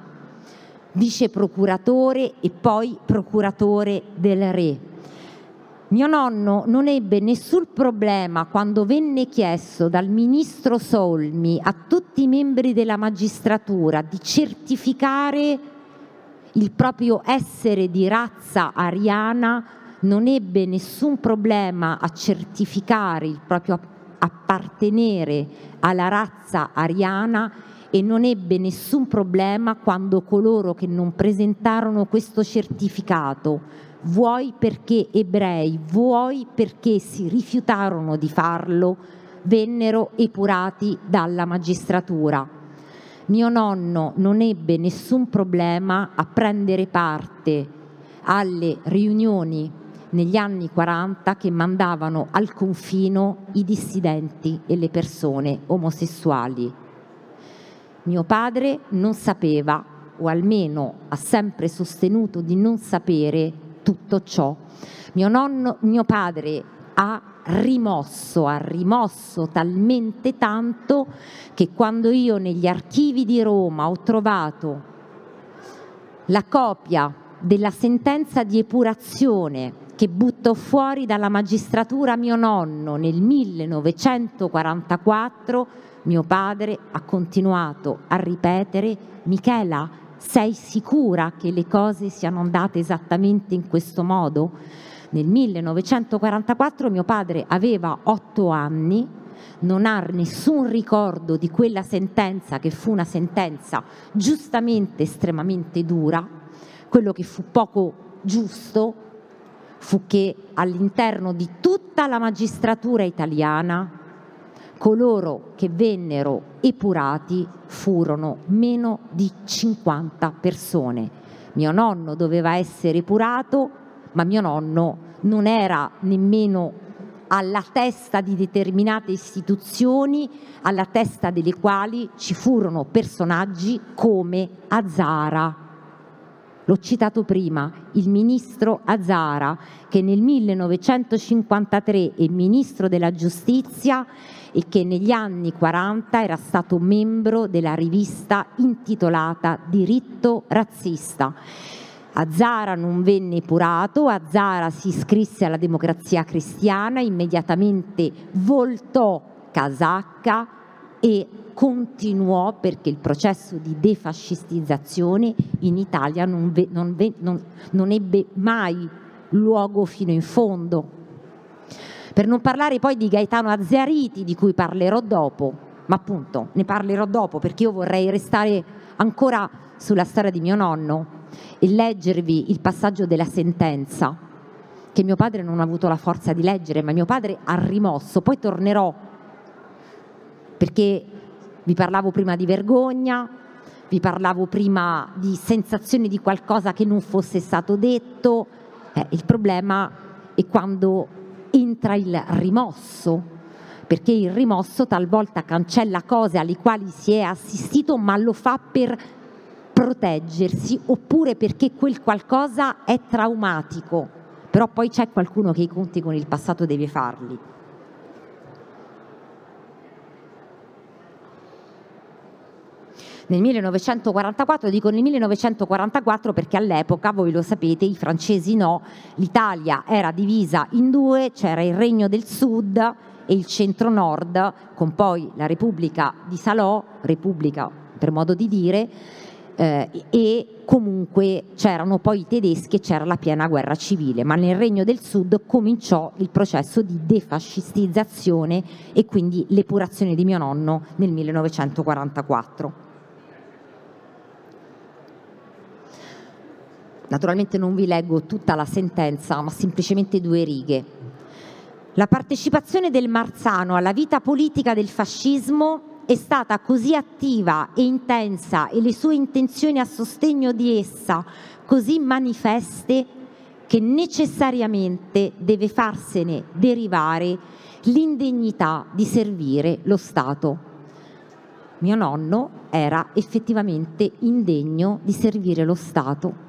vice procuratore e poi procuratore del re. Mio nonno non ebbe nessun problema quando venne chiesto dal ministro Solmi a tutti i membri della magistratura di certificare il proprio essere di razza ariana, non ebbe nessun problema a certificare il proprio appartenere alla razza ariana e non ebbe nessun problema quando coloro che non presentarono questo certificato, vuoi perché ebrei, vuoi perché si rifiutarono di farlo, vennero epurati dalla magistratura. Mio nonno non ebbe nessun problema a prendere parte alle riunioni negli anni 40 che mandavano al confino i dissidenti e le persone omosessuali. Mio padre non sapeva, o almeno ha sempre sostenuto di non sapere tutto ciò. Mio, nonno, mio padre ha rimosso, ha rimosso talmente tanto che quando io negli archivi di Roma ho trovato la copia della sentenza di epurazione che buttò fuori dalla magistratura mio nonno nel 1944, mio padre ha continuato a ripetere, Michela, sei sicura che le cose siano andate esattamente in questo modo? Nel 1944 mio padre aveva otto anni, non ha nessun ricordo di quella sentenza che fu una sentenza giustamente estremamente dura, quello che fu poco giusto fu che all'interno di tutta la magistratura italiana coloro che vennero epurati furono meno di 50 persone. Mio nonno doveva essere epurato, ma mio nonno non era nemmeno alla testa di determinate istituzioni, alla testa delle quali ci furono personaggi come Azara L'ho citato prima, il ministro Azara, che nel 1953 è ministro della giustizia e che negli anni 40 era stato membro della rivista intitolata Diritto razzista. Azzara non venne epurato, Azzara si iscrisse alla democrazia cristiana, immediatamente voltò casacca e continuò perché il processo di defascistizzazione in Italia non, ve, non, ve, non, non ebbe mai luogo fino in fondo. Per non parlare poi di Gaetano Azzariti, di cui parlerò dopo, ma appunto ne parlerò dopo perché io vorrei restare ancora sulla storia di mio nonno e leggervi il passaggio della sentenza che mio padre non ha avuto la forza di leggere, ma mio padre ha rimosso, poi tornerò perché vi parlavo prima di vergogna, vi parlavo prima di sensazione di qualcosa che non fosse stato detto. Eh, il problema è quando entra il rimosso, perché il rimosso talvolta cancella cose alle quali si è assistito, ma lo fa per proteggersi oppure perché quel qualcosa è traumatico. Però poi c'è qualcuno che i conti con il passato deve farli. Nel 1944, dico nel 1944 perché all'epoca, voi lo sapete, i francesi no, l'Italia era divisa in due, c'era il Regno del Sud e il centro-nord, con poi la Repubblica di Salò, Repubblica per modo di dire, eh, e comunque c'erano poi i tedeschi e c'era la piena guerra civile, ma nel Regno del Sud cominciò il processo di defascistizzazione e quindi l'epurazione di mio nonno nel 1944. Naturalmente non vi leggo tutta la sentenza, ma semplicemente due righe. La partecipazione del Marzano alla vita politica del fascismo è stata così attiva e intensa e le sue intenzioni a sostegno di essa così manifeste che necessariamente deve farsene derivare l'indegnità di servire lo Stato. Mio nonno era effettivamente indegno di servire lo Stato.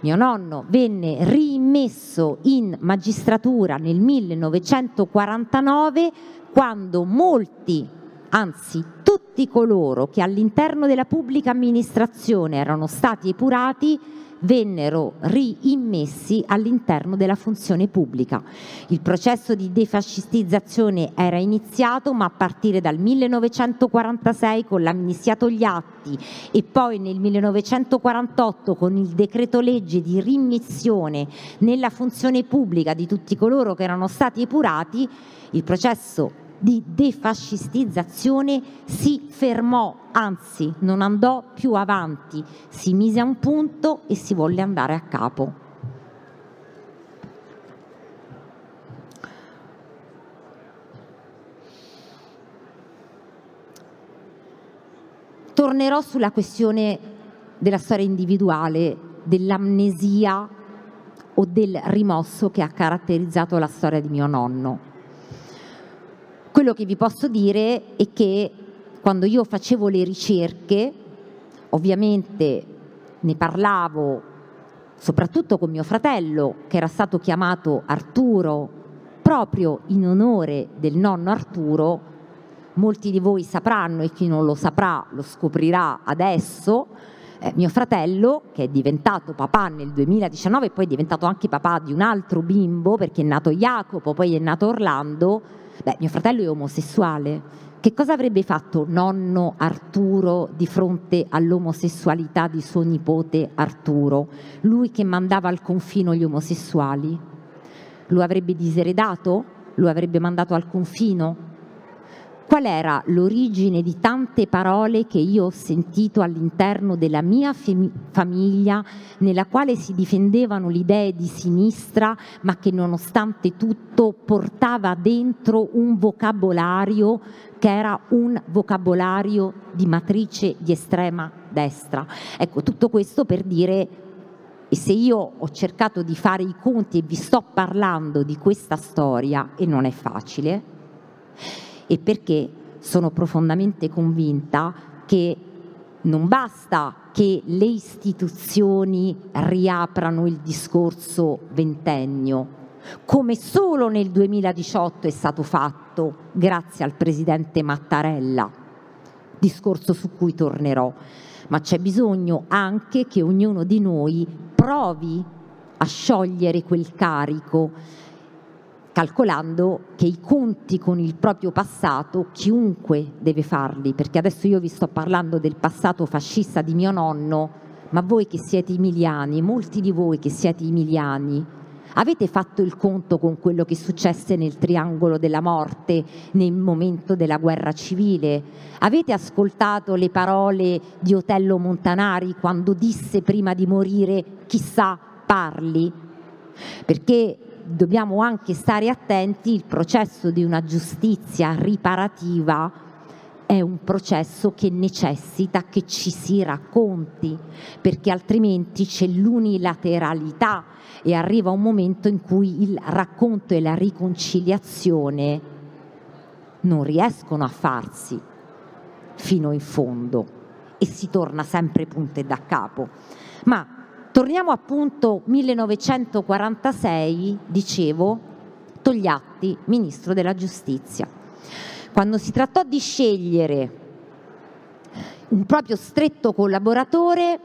Mio nonno venne rimesso in magistratura nel 1949 quando molti anzi tutti coloro che all'interno della pubblica amministrazione erano stati epurati vennero reimmessi all'interno della funzione pubblica. Il processo di defascistizzazione era iniziato, ma a partire dal 1946 con l'amnistia gli atti e poi nel 1948 con il decreto legge di rimmissione nella funzione pubblica di tutti coloro che erano stati epurati, il processo di defascistizzazione si fermò, anzi non andò più avanti, si mise a un punto e si volle andare a capo. Tornerò sulla questione della storia individuale, dell'amnesia o del rimosso che ha caratterizzato la storia di mio nonno. Quello che vi posso dire è che quando io facevo le ricerche, ovviamente ne parlavo soprattutto con mio fratello, che era stato chiamato Arturo proprio in onore del nonno Arturo. Molti di voi sapranno e chi non lo saprà lo scoprirà adesso. Eh, mio fratello, che è diventato papà nel 2019 e poi è diventato anche papà di un altro bimbo perché è nato Jacopo, poi è nato Orlando, Beh, mio fratello è omosessuale. Che cosa avrebbe fatto nonno Arturo di fronte all'omosessualità di suo nipote Arturo? Lui che mandava al confino gli omosessuali? Lo avrebbe diseredato? Lo avrebbe mandato al confino? Qual era l'origine di tante parole che io ho sentito all'interno della mia fem- famiglia, nella quale si difendevano le idee di sinistra, ma che nonostante tutto portava dentro un vocabolario che era un vocabolario di matrice di estrema destra. Ecco, tutto questo per dire e se io ho cercato di fare i conti e vi sto parlando di questa storia, e non è facile, e perché sono profondamente convinta che non basta che le istituzioni riaprano il discorso ventennio, come solo nel 2018 è stato fatto grazie al presidente Mattarella, discorso su cui tornerò, ma c'è bisogno anche che ognuno di noi provi a sciogliere quel carico calcolando che i conti con il proprio passato chiunque deve farli, perché adesso io vi sto parlando del passato fascista di mio nonno, ma voi che siete emiliani, molti di voi che siete emiliani, avete fatto il conto con quello che successe nel triangolo della morte nel momento della guerra civile? Avete ascoltato le parole di Otello Montanari quando disse prima di morire chissà parli? Perché dobbiamo anche stare attenti, il processo di una giustizia riparativa è un processo che necessita che ci si racconti, perché altrimenti c'è l'unilateralità e arriva un momento in cui il racconto e la riconciliazione non riescono a farsi fino in fondo e si torna sempre punte da capo. Ma Torniamo appunto 1946, dicevo, Togliatti, ministro della giustizia. Quando si trattò di scegliere un proprio stretto collaboratore,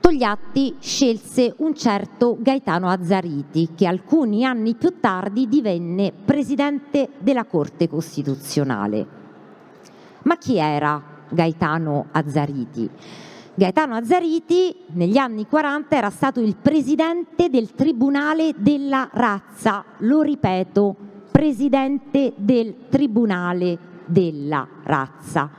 Togliatti scelse un certo Gaetano Azzariti, che alcuni anni più tardi divenne presidente della Corte Costituzionale. Ma chi era Gaetano Azzariti? Gaetano Azzariti negli anni 40 era stato il presidente del Tribunale della Razza, lo ripeto, presidente del Tribunale della Razza.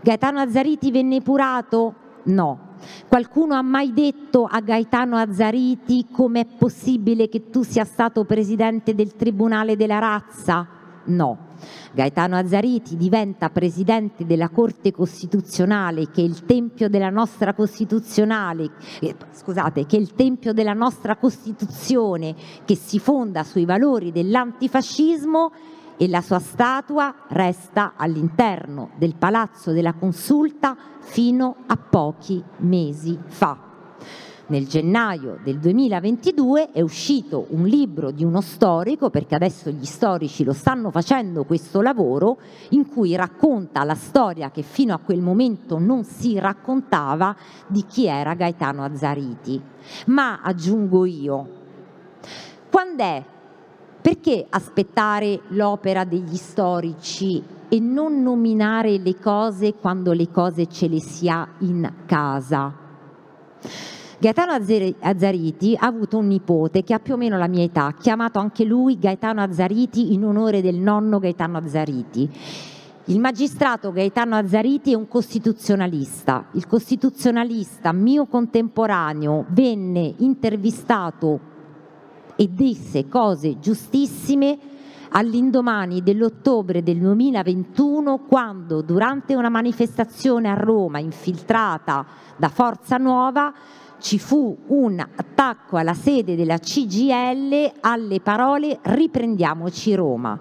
Gaetano Azzariti venne epurato? No. Qualcuno ha mai detto a Gaetano Azzariti com'è possibile che tu sia stato presidente del Tribunale della Razza? No. Gaetano Azzariti diventa presidente della Corte Costituzionale, che è il tempio della nostra Costituzionale, eh, scusate, che è il tempio della nostra Costituzione, che si fonda sui valori dell'antifascismo e la sua statua resta all'interno del Palazzo della Consulta fino a pochi mesi fa nel gennaio del 2022 è uscito un libro di uno storico, perché adesso gli storici lo stanno facendo questo lavoro, in cui racconta la storia che fino a quel momento non si raccontava di chi era Gaetano Azzariti. Ma aggiungo io, quando è? Perché aspettare l'opera degli storici e non nominare le cose quando le cose ce le si ha in casa? Gaetano Azzariti ha avuto un nipote che ha più o meno la mia età, chiamato anche lui Gaetano Azzariti in onore del nonno Gaetano Azzariti. Il magistrato Gaetano Azzariti è un costituzionalista. Il costituzionalista mio contemporaneo venne intervistato e disse cose giustissime all'indomani dell'ottobre del 2021 quando durante una manifestazione a Roma infiltrata da Forza Nuova ci fu un attacco alla sede della CGL alle parole riprendiamoci Roma.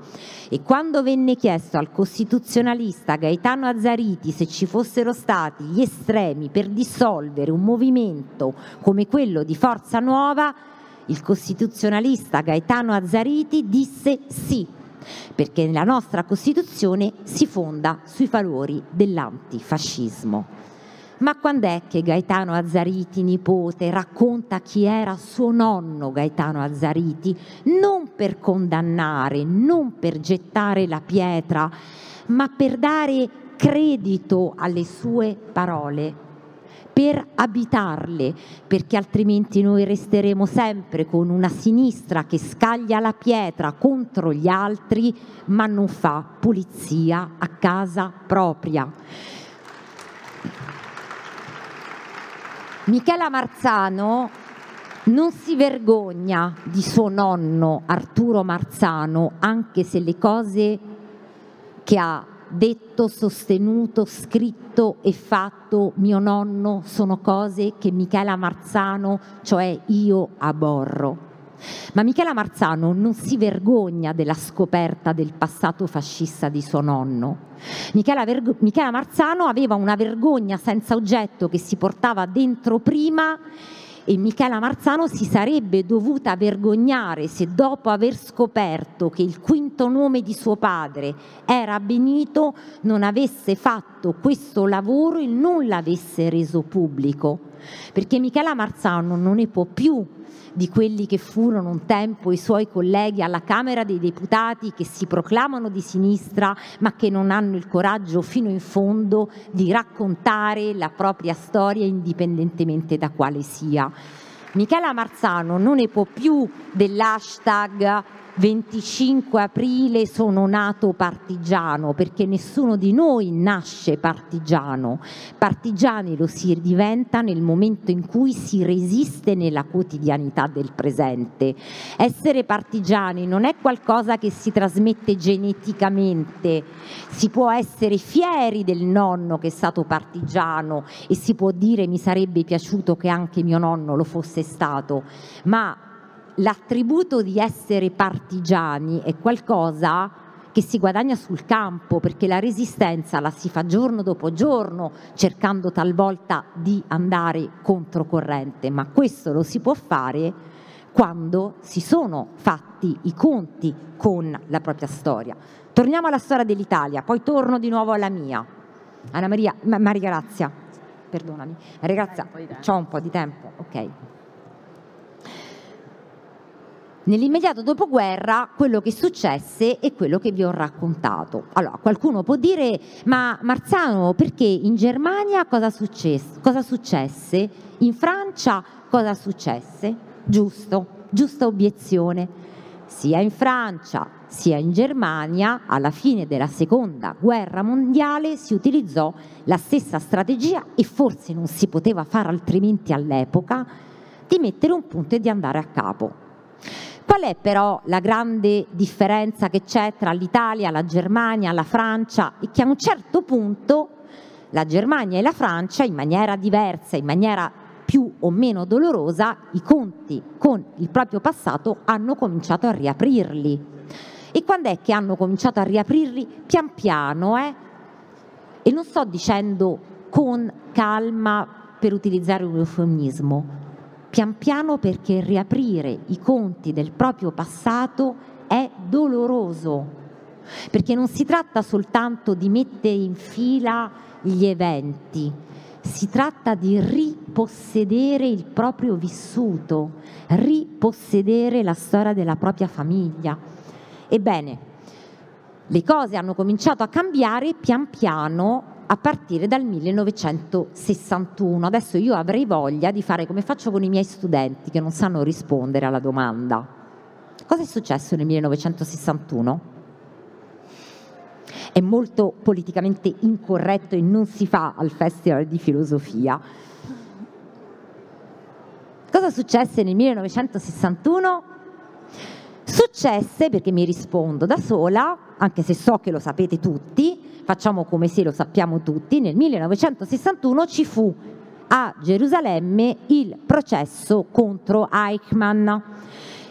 E quando venne chiesto al costituzionalista Gaetano Azzariti se ci fossero stati gli estremi per dissolvere un movimento come quello di Forza Nuova, il costituzionalista Gaetano Azzariti disse sì, perché la nostra Costituzione si fonda sui valori dell'antifascismo. Ma quando è che Gaetano Azzariti, nipote, racconta chi era suo nonno Gaetano Azzariti? Non per condannare, non per gettare la pietra, ma per dare credito alle sue parole, per abitarle, perché altrimenti noi resteremo sempre con una sinistra che scaglia la pietra contro gli altri, ma non fa pulizia a casa propria. Michela Marzano non si vergogna di suo nonno Arturo Marzano, anche se le cose che ha detto, sostenuto, scritto e fatto mio nonno sono cose che Michela Marzano, cioè io, aborro. Ma Michela Marzano non si vergogna della scoperta del passato fascista di suo nonno. Michela, Vergo- Michela Marzano aveva una vergogna senza oggetto che si portava dentro prima e Michela Marzano si sarebbe dovuta vergognare se dopo aver scoperto che il quinto nome di suo padre era Benito non avesse fatto questo lavoro e non l'avesse reso pubblico. Perché Michela Marzano non ne può più di quelli che furono un tempo i suoi colleghi alla Camera dei Deputati che si proclamano di sinistra ma che non hanno il coraggio fino in fondo di raccontare la propria storia indipendentemente da quale sia. Michela Marzano non ne può più dell'hashtag 25 aprile sono nato partigiano, perché nessuno di noi nasce partigiano. Partigiani lo si diventa nel momento in cui si resiste nella quotidianità del presente. Essere partigiani non è qualcosa che si trasmette geneticamente, si può essere fieri del nonno che è stato partigiano e si può dire mi sarebbe piaciuto che anche mio nonno lo fosse stato, ma l'attributo di essere partigiani è qualcosa che si guadagna sul campo perché la resistenza la si fa giorno dopo giorno cercando talvolta di andare controcorrente, ma questo lo si può fare quando si sono fatti i conti con la propria storia. Torniamo alla storia dell'Italia, poi torno di nuovo alla mia. Anna Maria, Maria Grazia. perdonami, ragazza, ho un po' di tempo, ok. Nell'immediato dopoguerra quello che successe è quello che vi ho raccontato. Allora, qualcuno può dire, ma Marzano, perché in Germania cosa successe? Cosa successe? In Francia cosa successe? Giusto, giusta obiezione. Sia in Francia sia in Germania, alla fine della seconda guerra mondiale, si utilizzò la stessa strategia e forse non si poteva fare altrimenti all'epoca, di mettere un punto e di andare a capo. Qual è però la grande differenza che c'è tra l'Italia, la Germania, la Francia e che a un certo punto la Germania e la Francia in maniera diversa, in maniera più o meno dolorosa, i conti con il proprio passato hanno cominciato a riaprirli. E quando è che hanno cominciato a riaprirli? Pian piano, eh? E non sto dicendo con calma per utilizzare un eufemismo, pian piano perché riaprire i conti del proprio passato è doloroso, perché non si tratta soltanto di mettere in fila gli eventi, si tratta di ripossedere il proprio vissuto, ripossedere la storia della propria famiglia. Ebbene, le cose hanno cominciato a cambiare pian piano a partire dal 1961. Adesso io avrei voglia di fare come faccio con i miei studenti che non sanno rispondere alla domanda. Cosa è successo nel 1961? È molto politicamente incorretto e non si fa al Festival di Filosofia. Cosa successe nel 1961? Successe, perché mi rispondo da sola, anche se so che lo sapete tutti, facciamo come se lo sappiamo tutti, nel 1961 ci fu a Gerusalemme il processo contro Eichmann.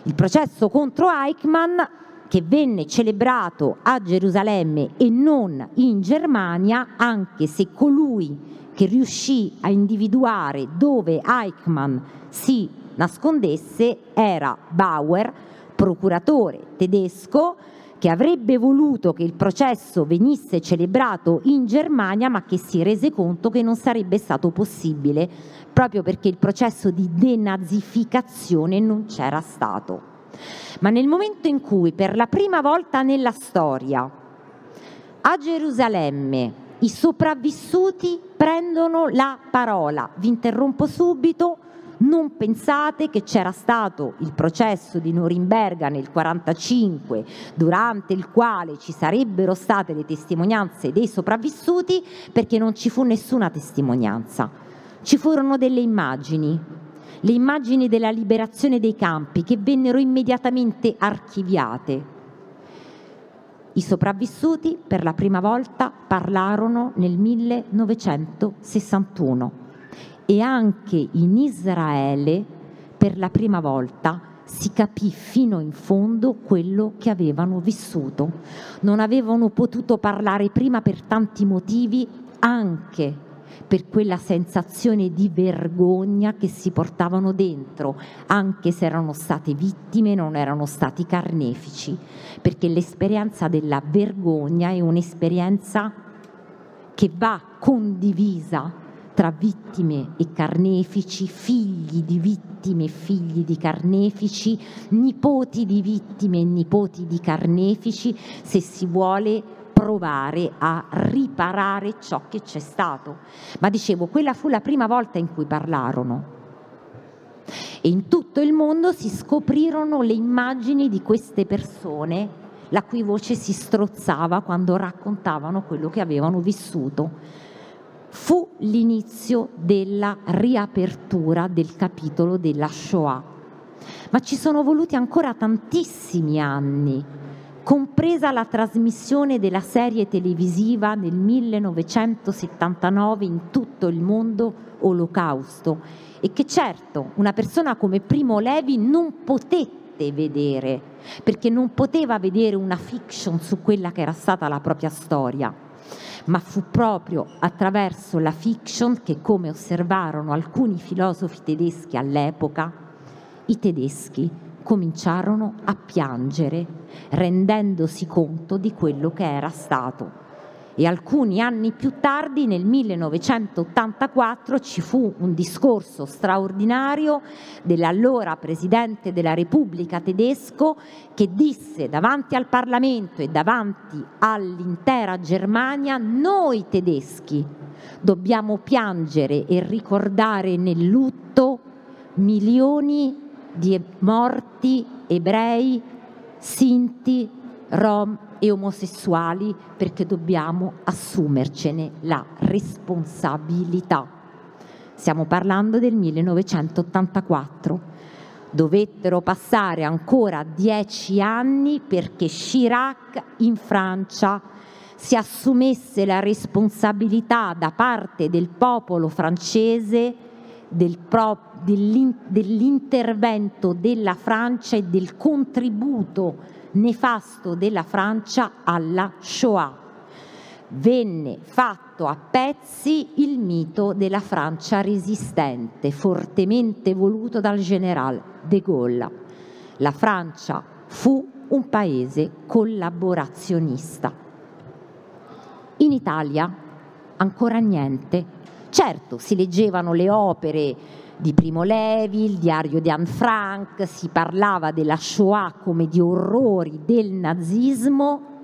Il processo contro Eichmann che venne celebrato a Gerusalemme e non in Germania, anche se colui che riuscì a individuare dove Eichmann si nascondesse era Bauer, procuratore tedesco, che avrebbe voluto che il processo venisse celebrato in Germania, ma che si rese conto che non sarebbe stato possibile, proprio perché il processo di denazificazione non c'era stato. Ma nel momento in cui per la prima volta nella storia a Gerusalemme i sopravvissuti prendono la parola, vi interrompo subito, non pensate che c'era stato il processo di Norimberga nel 1945, durante il quale ci sarebbero state le testimonianze dei sopravvissuti, perché non ci fu nessuna testimonianza. Ci furono delle immagini, le immagini della liberazione dei campi che vennero immediatamente archiviate. I sopravvissuti per la prima volta parlarono nel 1961 e anche in Israele per la prima volta si capì fino in fondo quello che avevano vissuto. Non avevano potuto parlare prima per tanti motivi, anche per quella sensazione di vergogna che si portavano dentro, anche se erano state vittime, non erano stati carnefici, perché l'esperienza della vergogna è un'esperienza che va condivisa tra vittime e carnefici, figli di vittime e figli di carnefici, nipoti di vittime e nipoti di carnefici, se si vuole provare a riparare ciò che c'è stato. Ma dicevo, quella fu la prima volta in cui parlarono. E in tutto il mondo si scoprirono le immagini di queste persone la cui voce si strozzava quando raccontavano quello che avevano vissuto fu l'inizio della riapertura del capitolo della Shoah. Ma ci sono voluti ancora tantissimi anni, compresa la trasmissione della serie televisiva nel 1979 in tutto il mondo Olocausto e che certo una persona come Primo Levi non potette vedere perché non poteva vedere una fiction su quella che era stata la propria storia ma fu proprio attraverso la fiction che, come osservarono alcuni filosofi tedeschi all'epoca, i tedeschi cominciarono a piangere, rendendosi conto di quello che era stato. E alcuni anni più tardi, nel 1984, ci fu un discorso straordinario dell'allora Presidente della Repubblica tedesco che disse davanti al Parlamento e davanti all'intera Germania, noi tedeschi dobbiamo piangere e ricordare nel lutto milioni di morti ebrei, sinti, rom e omosessuali perché dobbiamo assumercene la responsabilità. Stiamo parlando del 1984. Dovettero passare ancora dieci anni perché Chirac in Francia si assumesse la responsabilità da parte del popolo francese del pro, dell'intervento della Francia e del contributo nefasto della Francia alla Shoah. Venne fatto a pezzi il mito della Francia resistente, fortemente voluto dal generale de Gaulle. La Francia fu un paese collaborazionista. In Italia ancora niente. Certo, si leggevano le opere di Primo Levi, il diario di Anne Frank, si parlava della Shoah come di orrori del nazismo,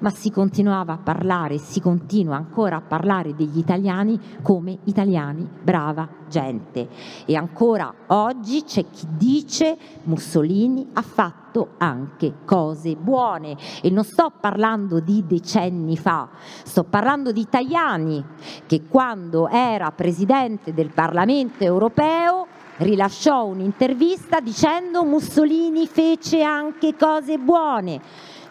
ma si continuava a parlare, si continua ancora a parlare degli italiani come italiani, brava gente. E ancora oggi c'è chi dice Mussolini ha fatto anche cose buone e non sto parlando di decenni fa, sto parlando di Tajani che quando era presidente del Parlamento europeo rilasciò un'intervista dicendo Mussolini fece anche cose buone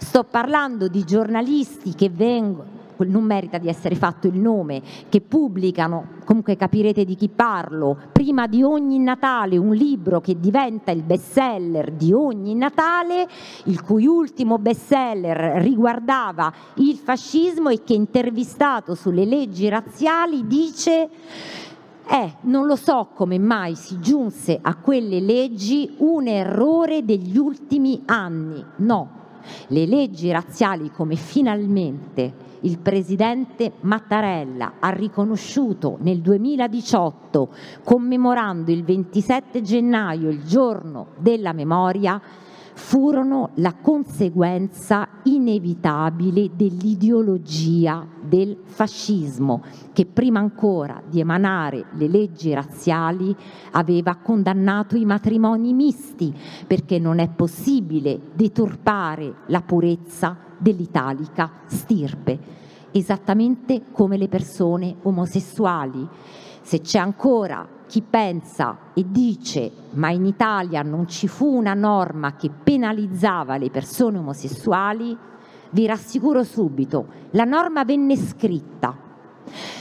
Sto parlando di giornalisti che vengono non merita di essere fatto il nome, che pubblicano, comunque capirete di chi parlo, prima di ogni Natale un libro che diventa il bestseller di ogni Natale, il cui ultimo bestseller riguardava il fascismo e che intervistato sulle leggi razziali dice eh, non lo so come mai si giunse a quelle leggi un errore degli ultimi anni. No, le leggi razziali come finalmente il presidente Mattarella ha riconosciuto nel 2018 commemorando il 27 gennaio il giorno della memoria furono la conseguenza inevitabile dell'ideologia del fascismo che prima ancora di emanare le leggi razziali aveva condannato i matrimoni misti perché non è possibile deturpare la purezza dell'italica stirpe, esattamente come le persone omosessuali. Se c'è ancora chi pensa e dice ma in Italia non ci fu una norma che penalizzava le persone omosessuali, vi rassicuro subito, la norma venne scritta,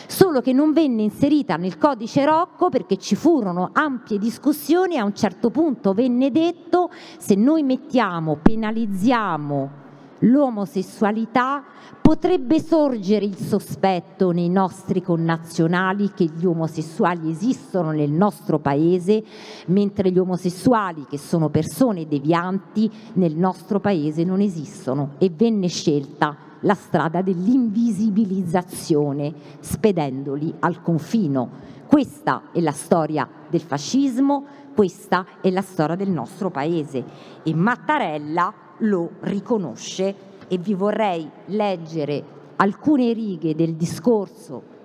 solo che non venne inserita nel codice Rocco perché ci furono ampie discussioni e a un certo punto venne detto se noi mettiamo, penalizziamo l'omosessualità, potrebbe sorgere il sospetto nei nostri connazionali che gli omosessuali esistono nel nostro paese, mentre gli omosessuali, che sono persone devianti, nel nostro paese non esistono e venne scelta la strada dell'invisibilizzazione, spedendoli al confino. Questa è la storia del fascismo, questa è la storia del nostro paese e Mattarella lo riconosce e vi vorrei leggere alcune righe del discorso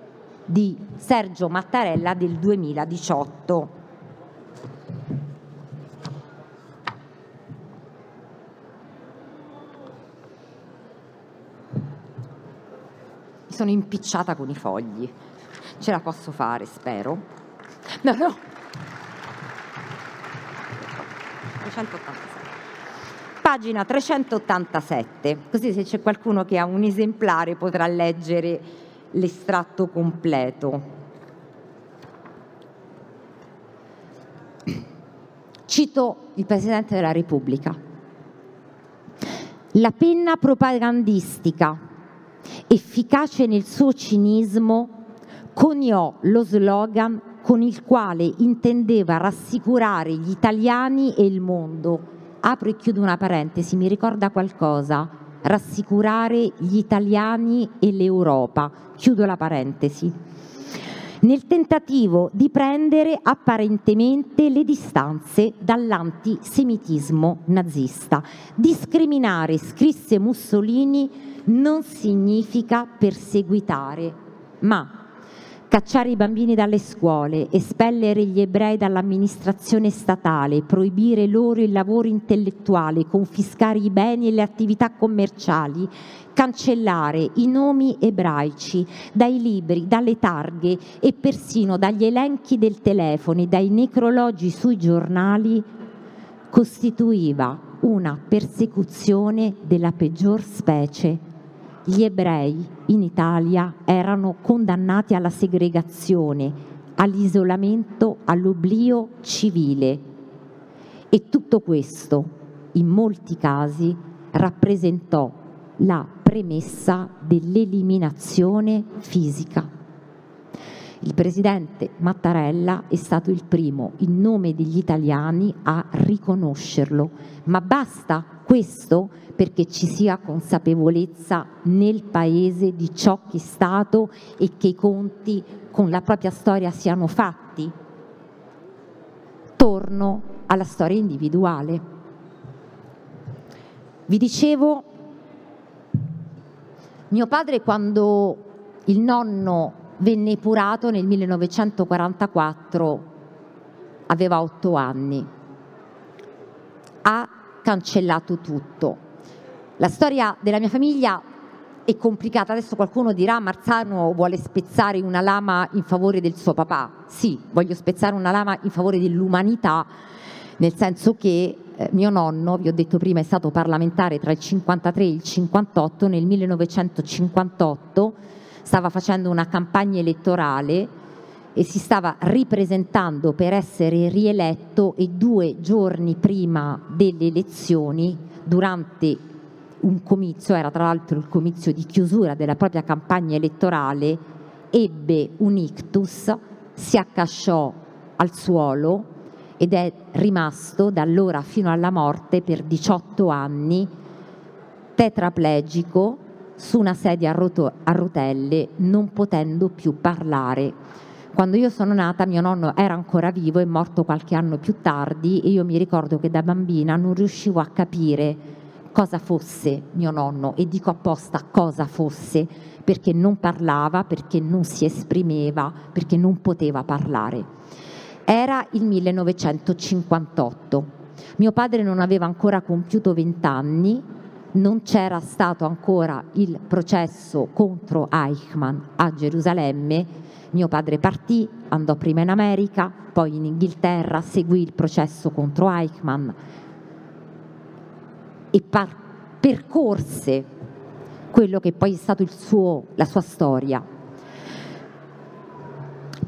di Sergio Mattarella del 2018. Mi sono impicciata con i fogli. Ce la posso fare, spero. No, no. 386 pagina 387, così se c'è qualcuno che ha un esemplare potrà leggere l'estratto completo. Cito il Presidente della Repubblica. La penna propagandistica, efficace nel suo cinismo, coniò lo slogan con il quale intendeva rassicurare gli italiani e il mondo apro e chiudo una parentesi, mi ricorda qualcosa rassicurare gli italiani e l'Europa. Chiudo la parentesi nel tentativo di prendere apparentemente le distanze dall'antisemitismo nazista. Discriminare, scrisse Mussolini, non significa perseguitare, ma cacciare i bambini dalle scuole, espellere gli ebrei dall'amministrazione statale, proibire loro il lavoro intellettuale, confiscare i beni e le attività commerciali, cancellare i nomi ebraici dai libri, dalle targhe e persino dagli elenchi del telefono e dai necrologi sui giornali, costituiva una persecuzione della peggior specie gli ebrei in Italia erano condannati alla segregazione, all'isolamento, all'oblio civile. E tutto questo, in molti casi, rappresentò la premessa dell'eliminazione fisica. Il presidente Mattarella è stato il primo, in nome degli italiani, a riconoscerlo. Ma basta questo perché ci sia consapevolezza nel Paese di ciò che è stato e che i conti con la propria storia siano fatti. Torno alla storia individuale. Vi dicevo, mio padre quando il nonno venne epurato nel 1944 aveva otto anni. Ha cancellato tutto. La storia della mia famiglia è complicata. Adesso qualcuno dirà Marzano vuole spezzare una lama in favore del suo papà. Sì, voglio spezzare una lama in favore dell'umanità, nel senso che eh, mio nonno, vi ho detto prima, è stato parlamentare tra il 53 e il 58. Nel 1958 stava facendo una campagna elettorale e si stava ripresentando per essere rieletto e due giorni prima delle elezioni, durante un comizio, era tra l'altro il comizio di chiusura della propria campagna elettorale, ebbe un ictus, si accasciò al suolo ed è rimasto da allora fino alla morte per 18 anni tetraplegico su una sedia a, rotelle, non potendo più parlare. Quando io sono nata mio nonno era ancora vivo, è morto qualche anno più tardi e io mi ricordo che da bambina non riuscivo a capire cosa fosse mio nonno e dico apposta cosa fosse perché non parlava, perché non si esprimeva, perché non poteva parlare. Era il 1958. Mio padre non aveva ancora compiuto vent'anni, non c'era stato ancora il processo contro Eichmann a Gerusalemme. Mio padre partì, andò prima in America, poi in Inghilterra, seguì il processo contro Eichmann, e par- percorse quello che poi è stato suo, la sua storia.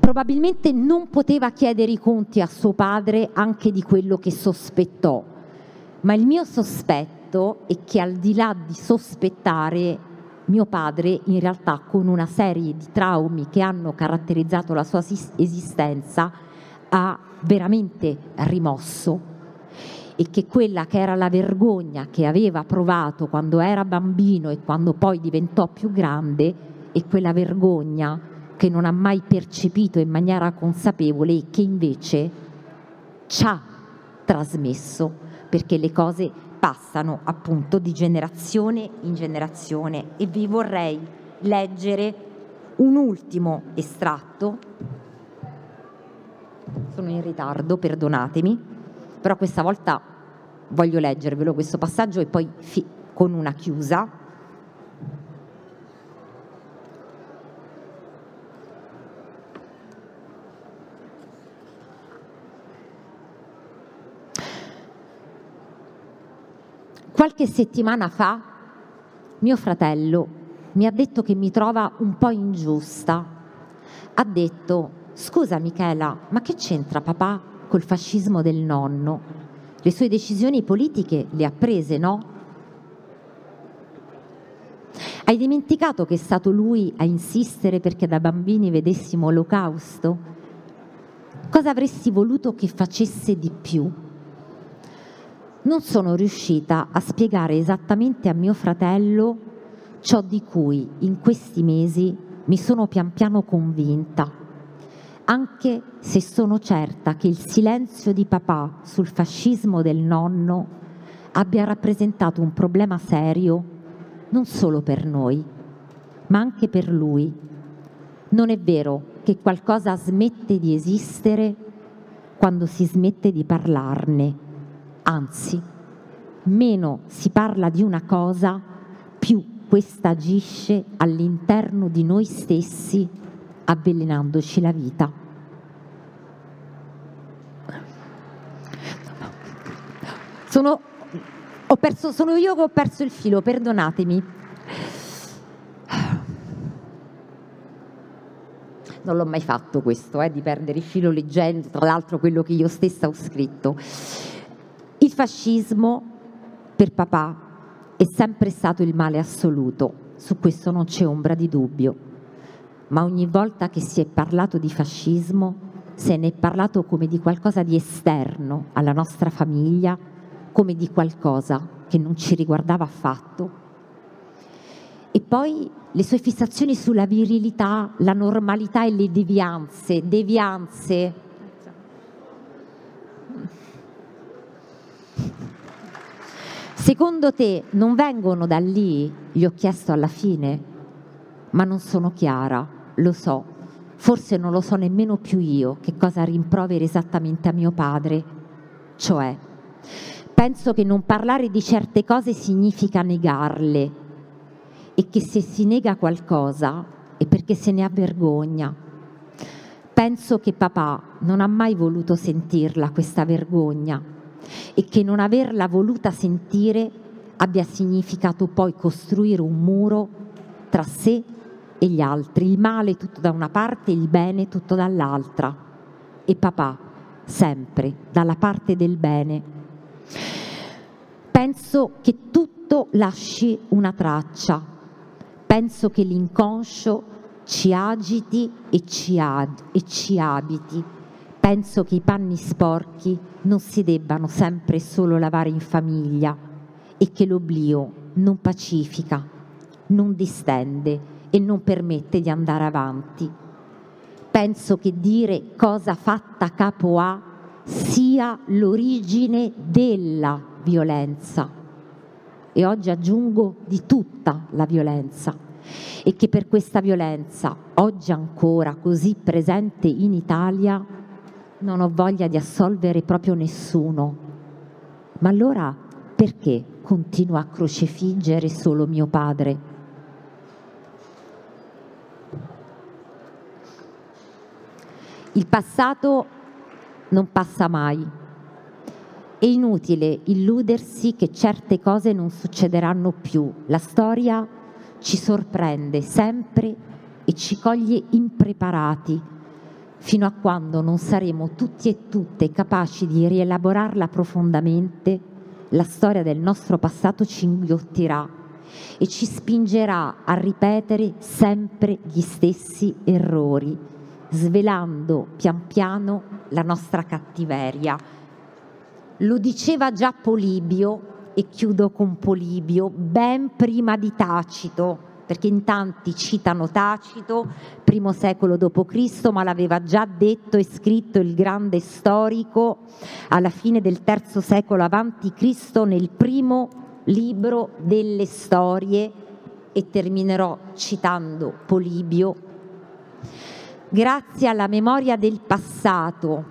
Probabilmente non poteva chiedere i conti a suo padre anche di quello che sospettò, ma il mio sospetto è che al di là di sospettare, mio padre in realtà con una serie di traumi che hanno caratterizzato la sua esistenza ha veramente rimosso. E che quella che era la vergogna che aveva provato quando era bambino e quando poi diventò più grande è quella vergogna che non ha mai percepito in maniera consapevole e che invece ci ha trasmesso. Perché le cose passano appunto di generazione in generazione e vi vorrei leggere un ultimo estratto sono in ritardo, perdonatemi però questa volta voglio leggervelo questo passaggio e poi fi- con una chiusa. Qualche settimana fa mio fratello mi ha detto che mi trova un po' ingiusta. Ha detto, scusa Michela, ma che c'entra papà col fascismo del nonno. Le sue decisioni politiche le ha prese, no? Hai dimenticato che è stato lui a insistere perché da bambini vedessimo l'olocausto? Cosa avresti voluto che facesse di più? Non sono riuscita a spiegare esattamente a mio fratello ciò di cui in questi mesi mi sono pian piano convinta, anche se sono certa che il silenzio di papà sul fascismo del nonno abbia rappresentato un problema serio non solo per noi, ma anche per lui. Non è vero che qualcosa smette di esistere quando si smette di parlarne Anzi, meno si parla di una cosa, più questa agisce all'interno di noi stessi, avvelenandoci la vita. Sono, perso, sono io che ho perso il filo, perdonatemi. Non l'ho mai fatto questo, eh, di perdere il filo leggendo, tra l'altro quello che io stessa ho scritto. Il fascismo per papà è sempre stato il male assoluto, su questo non c'è ombra di dubbio, ma ogni volta che si è parlato di fascismo se ne è parlato come di qualcosa di esterno alla nostra famiglia, come di qualcosa che non ci riguardava affatto. E poi le sue fissazioni sulla virilità, la normalità e le devianze, devianze Secondo te non vengono da lì? Gli ho chiesto alla fine, ma non sono chiara, lo so. Forse non lo so nemmeno più io che cosa rimproveri esattamente a mio padre. Cioè, penso che non parlare di certe cose significa negarle e che se si nega qualcosa è perché se ne ha vergogna. Penso che papà non ha mai voluto sentirla questa vergogna e che non averla voluta sentire abbia significato poi costruire un muro tra sé e gli altri, il male tutto da una parte e il bene tutto dall'altra. E papà, sempre dalla parte del bene. Penso che tutto lasci una traccia, penso che l'inconscio ci agiti e ci, ad, e ci abiti penso che i panni sporchi non si debbano sempre solo lavare in famiglia e che l'oblio non pacifica, non distende e non permette di andare avanti. Penso che dire cosa fatta capo a sia l'origine della violenza e oggi aggiungo di tutta la violenza e che per questa violenza, oggi ancora così presente in Italia, non ho voglia di assolvere proprio nessuno. Ma allora perché continuo a crocefiggere solo mio padre? Il passato non passa mai. È inutile illudersi che certe cose non succederanno più. La storia ci sorprende sempre e ci coglie impreparati fino a quando non saremo tutti e tutte capaci di rielaborarla profondamente, la storia del nostro passato ci inghiottirà e ci spingerà a ripetere sempre gli stessi errori, svelando pian piano la nostra cattiveria. Lo diceva già Polibio, e chiudo con Polibio, ben prima di Tacito, perché in tanti citano Tacito, primo secolo d.C., ma l'aveva già detto e scritto il grande storico alla fine del terzo secolo a.C. nel primo libro delle storie e terminerò citando Polibio. Grazie alla memoria del passato,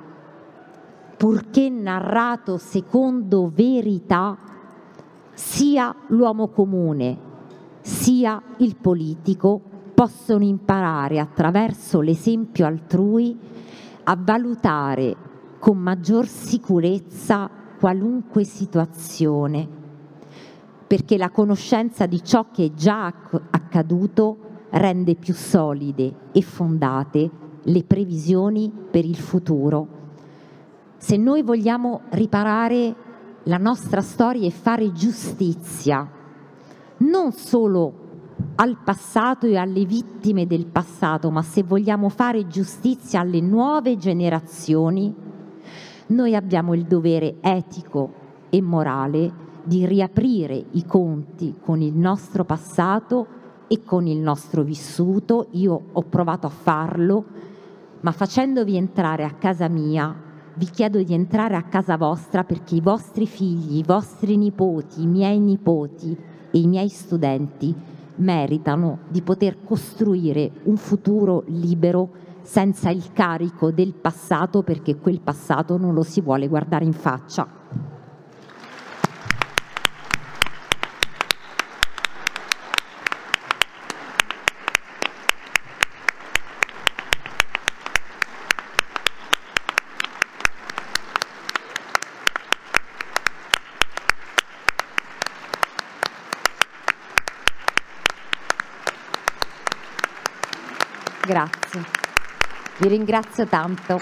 purché narrato secondo verità, sia l'uomo comune sia il politico possono imparare attraverso l'esempio altrui a valutare con maggior sicurezza qualunque situazione, perché la conoscenza di ciò che è già accaduto rende più solide e fondate le previsioni per il futuro. Se noi vogliamo riparare la nostra storia e fare giustizia, non solo al passato e alle vittime del passato, ma se vogliamo fare giustizia alle nuove generazioni, noi abbiamo il dovere etico e morale di riaprire i conti con il nostro passato e con il nostro vissuto. Io ho provato a farlo, ma facendovi entrare a casa mia, vi chiedo di entrare a casa vostra perché i vostri figli, i vostri nipoti, i miei nipoti e i miei studenti meritano di poter costruire un futuro libero senza il carico del passato perché quel passato non lo si vuole guardare in faccia. Grazie. Vi ringrazio tanto.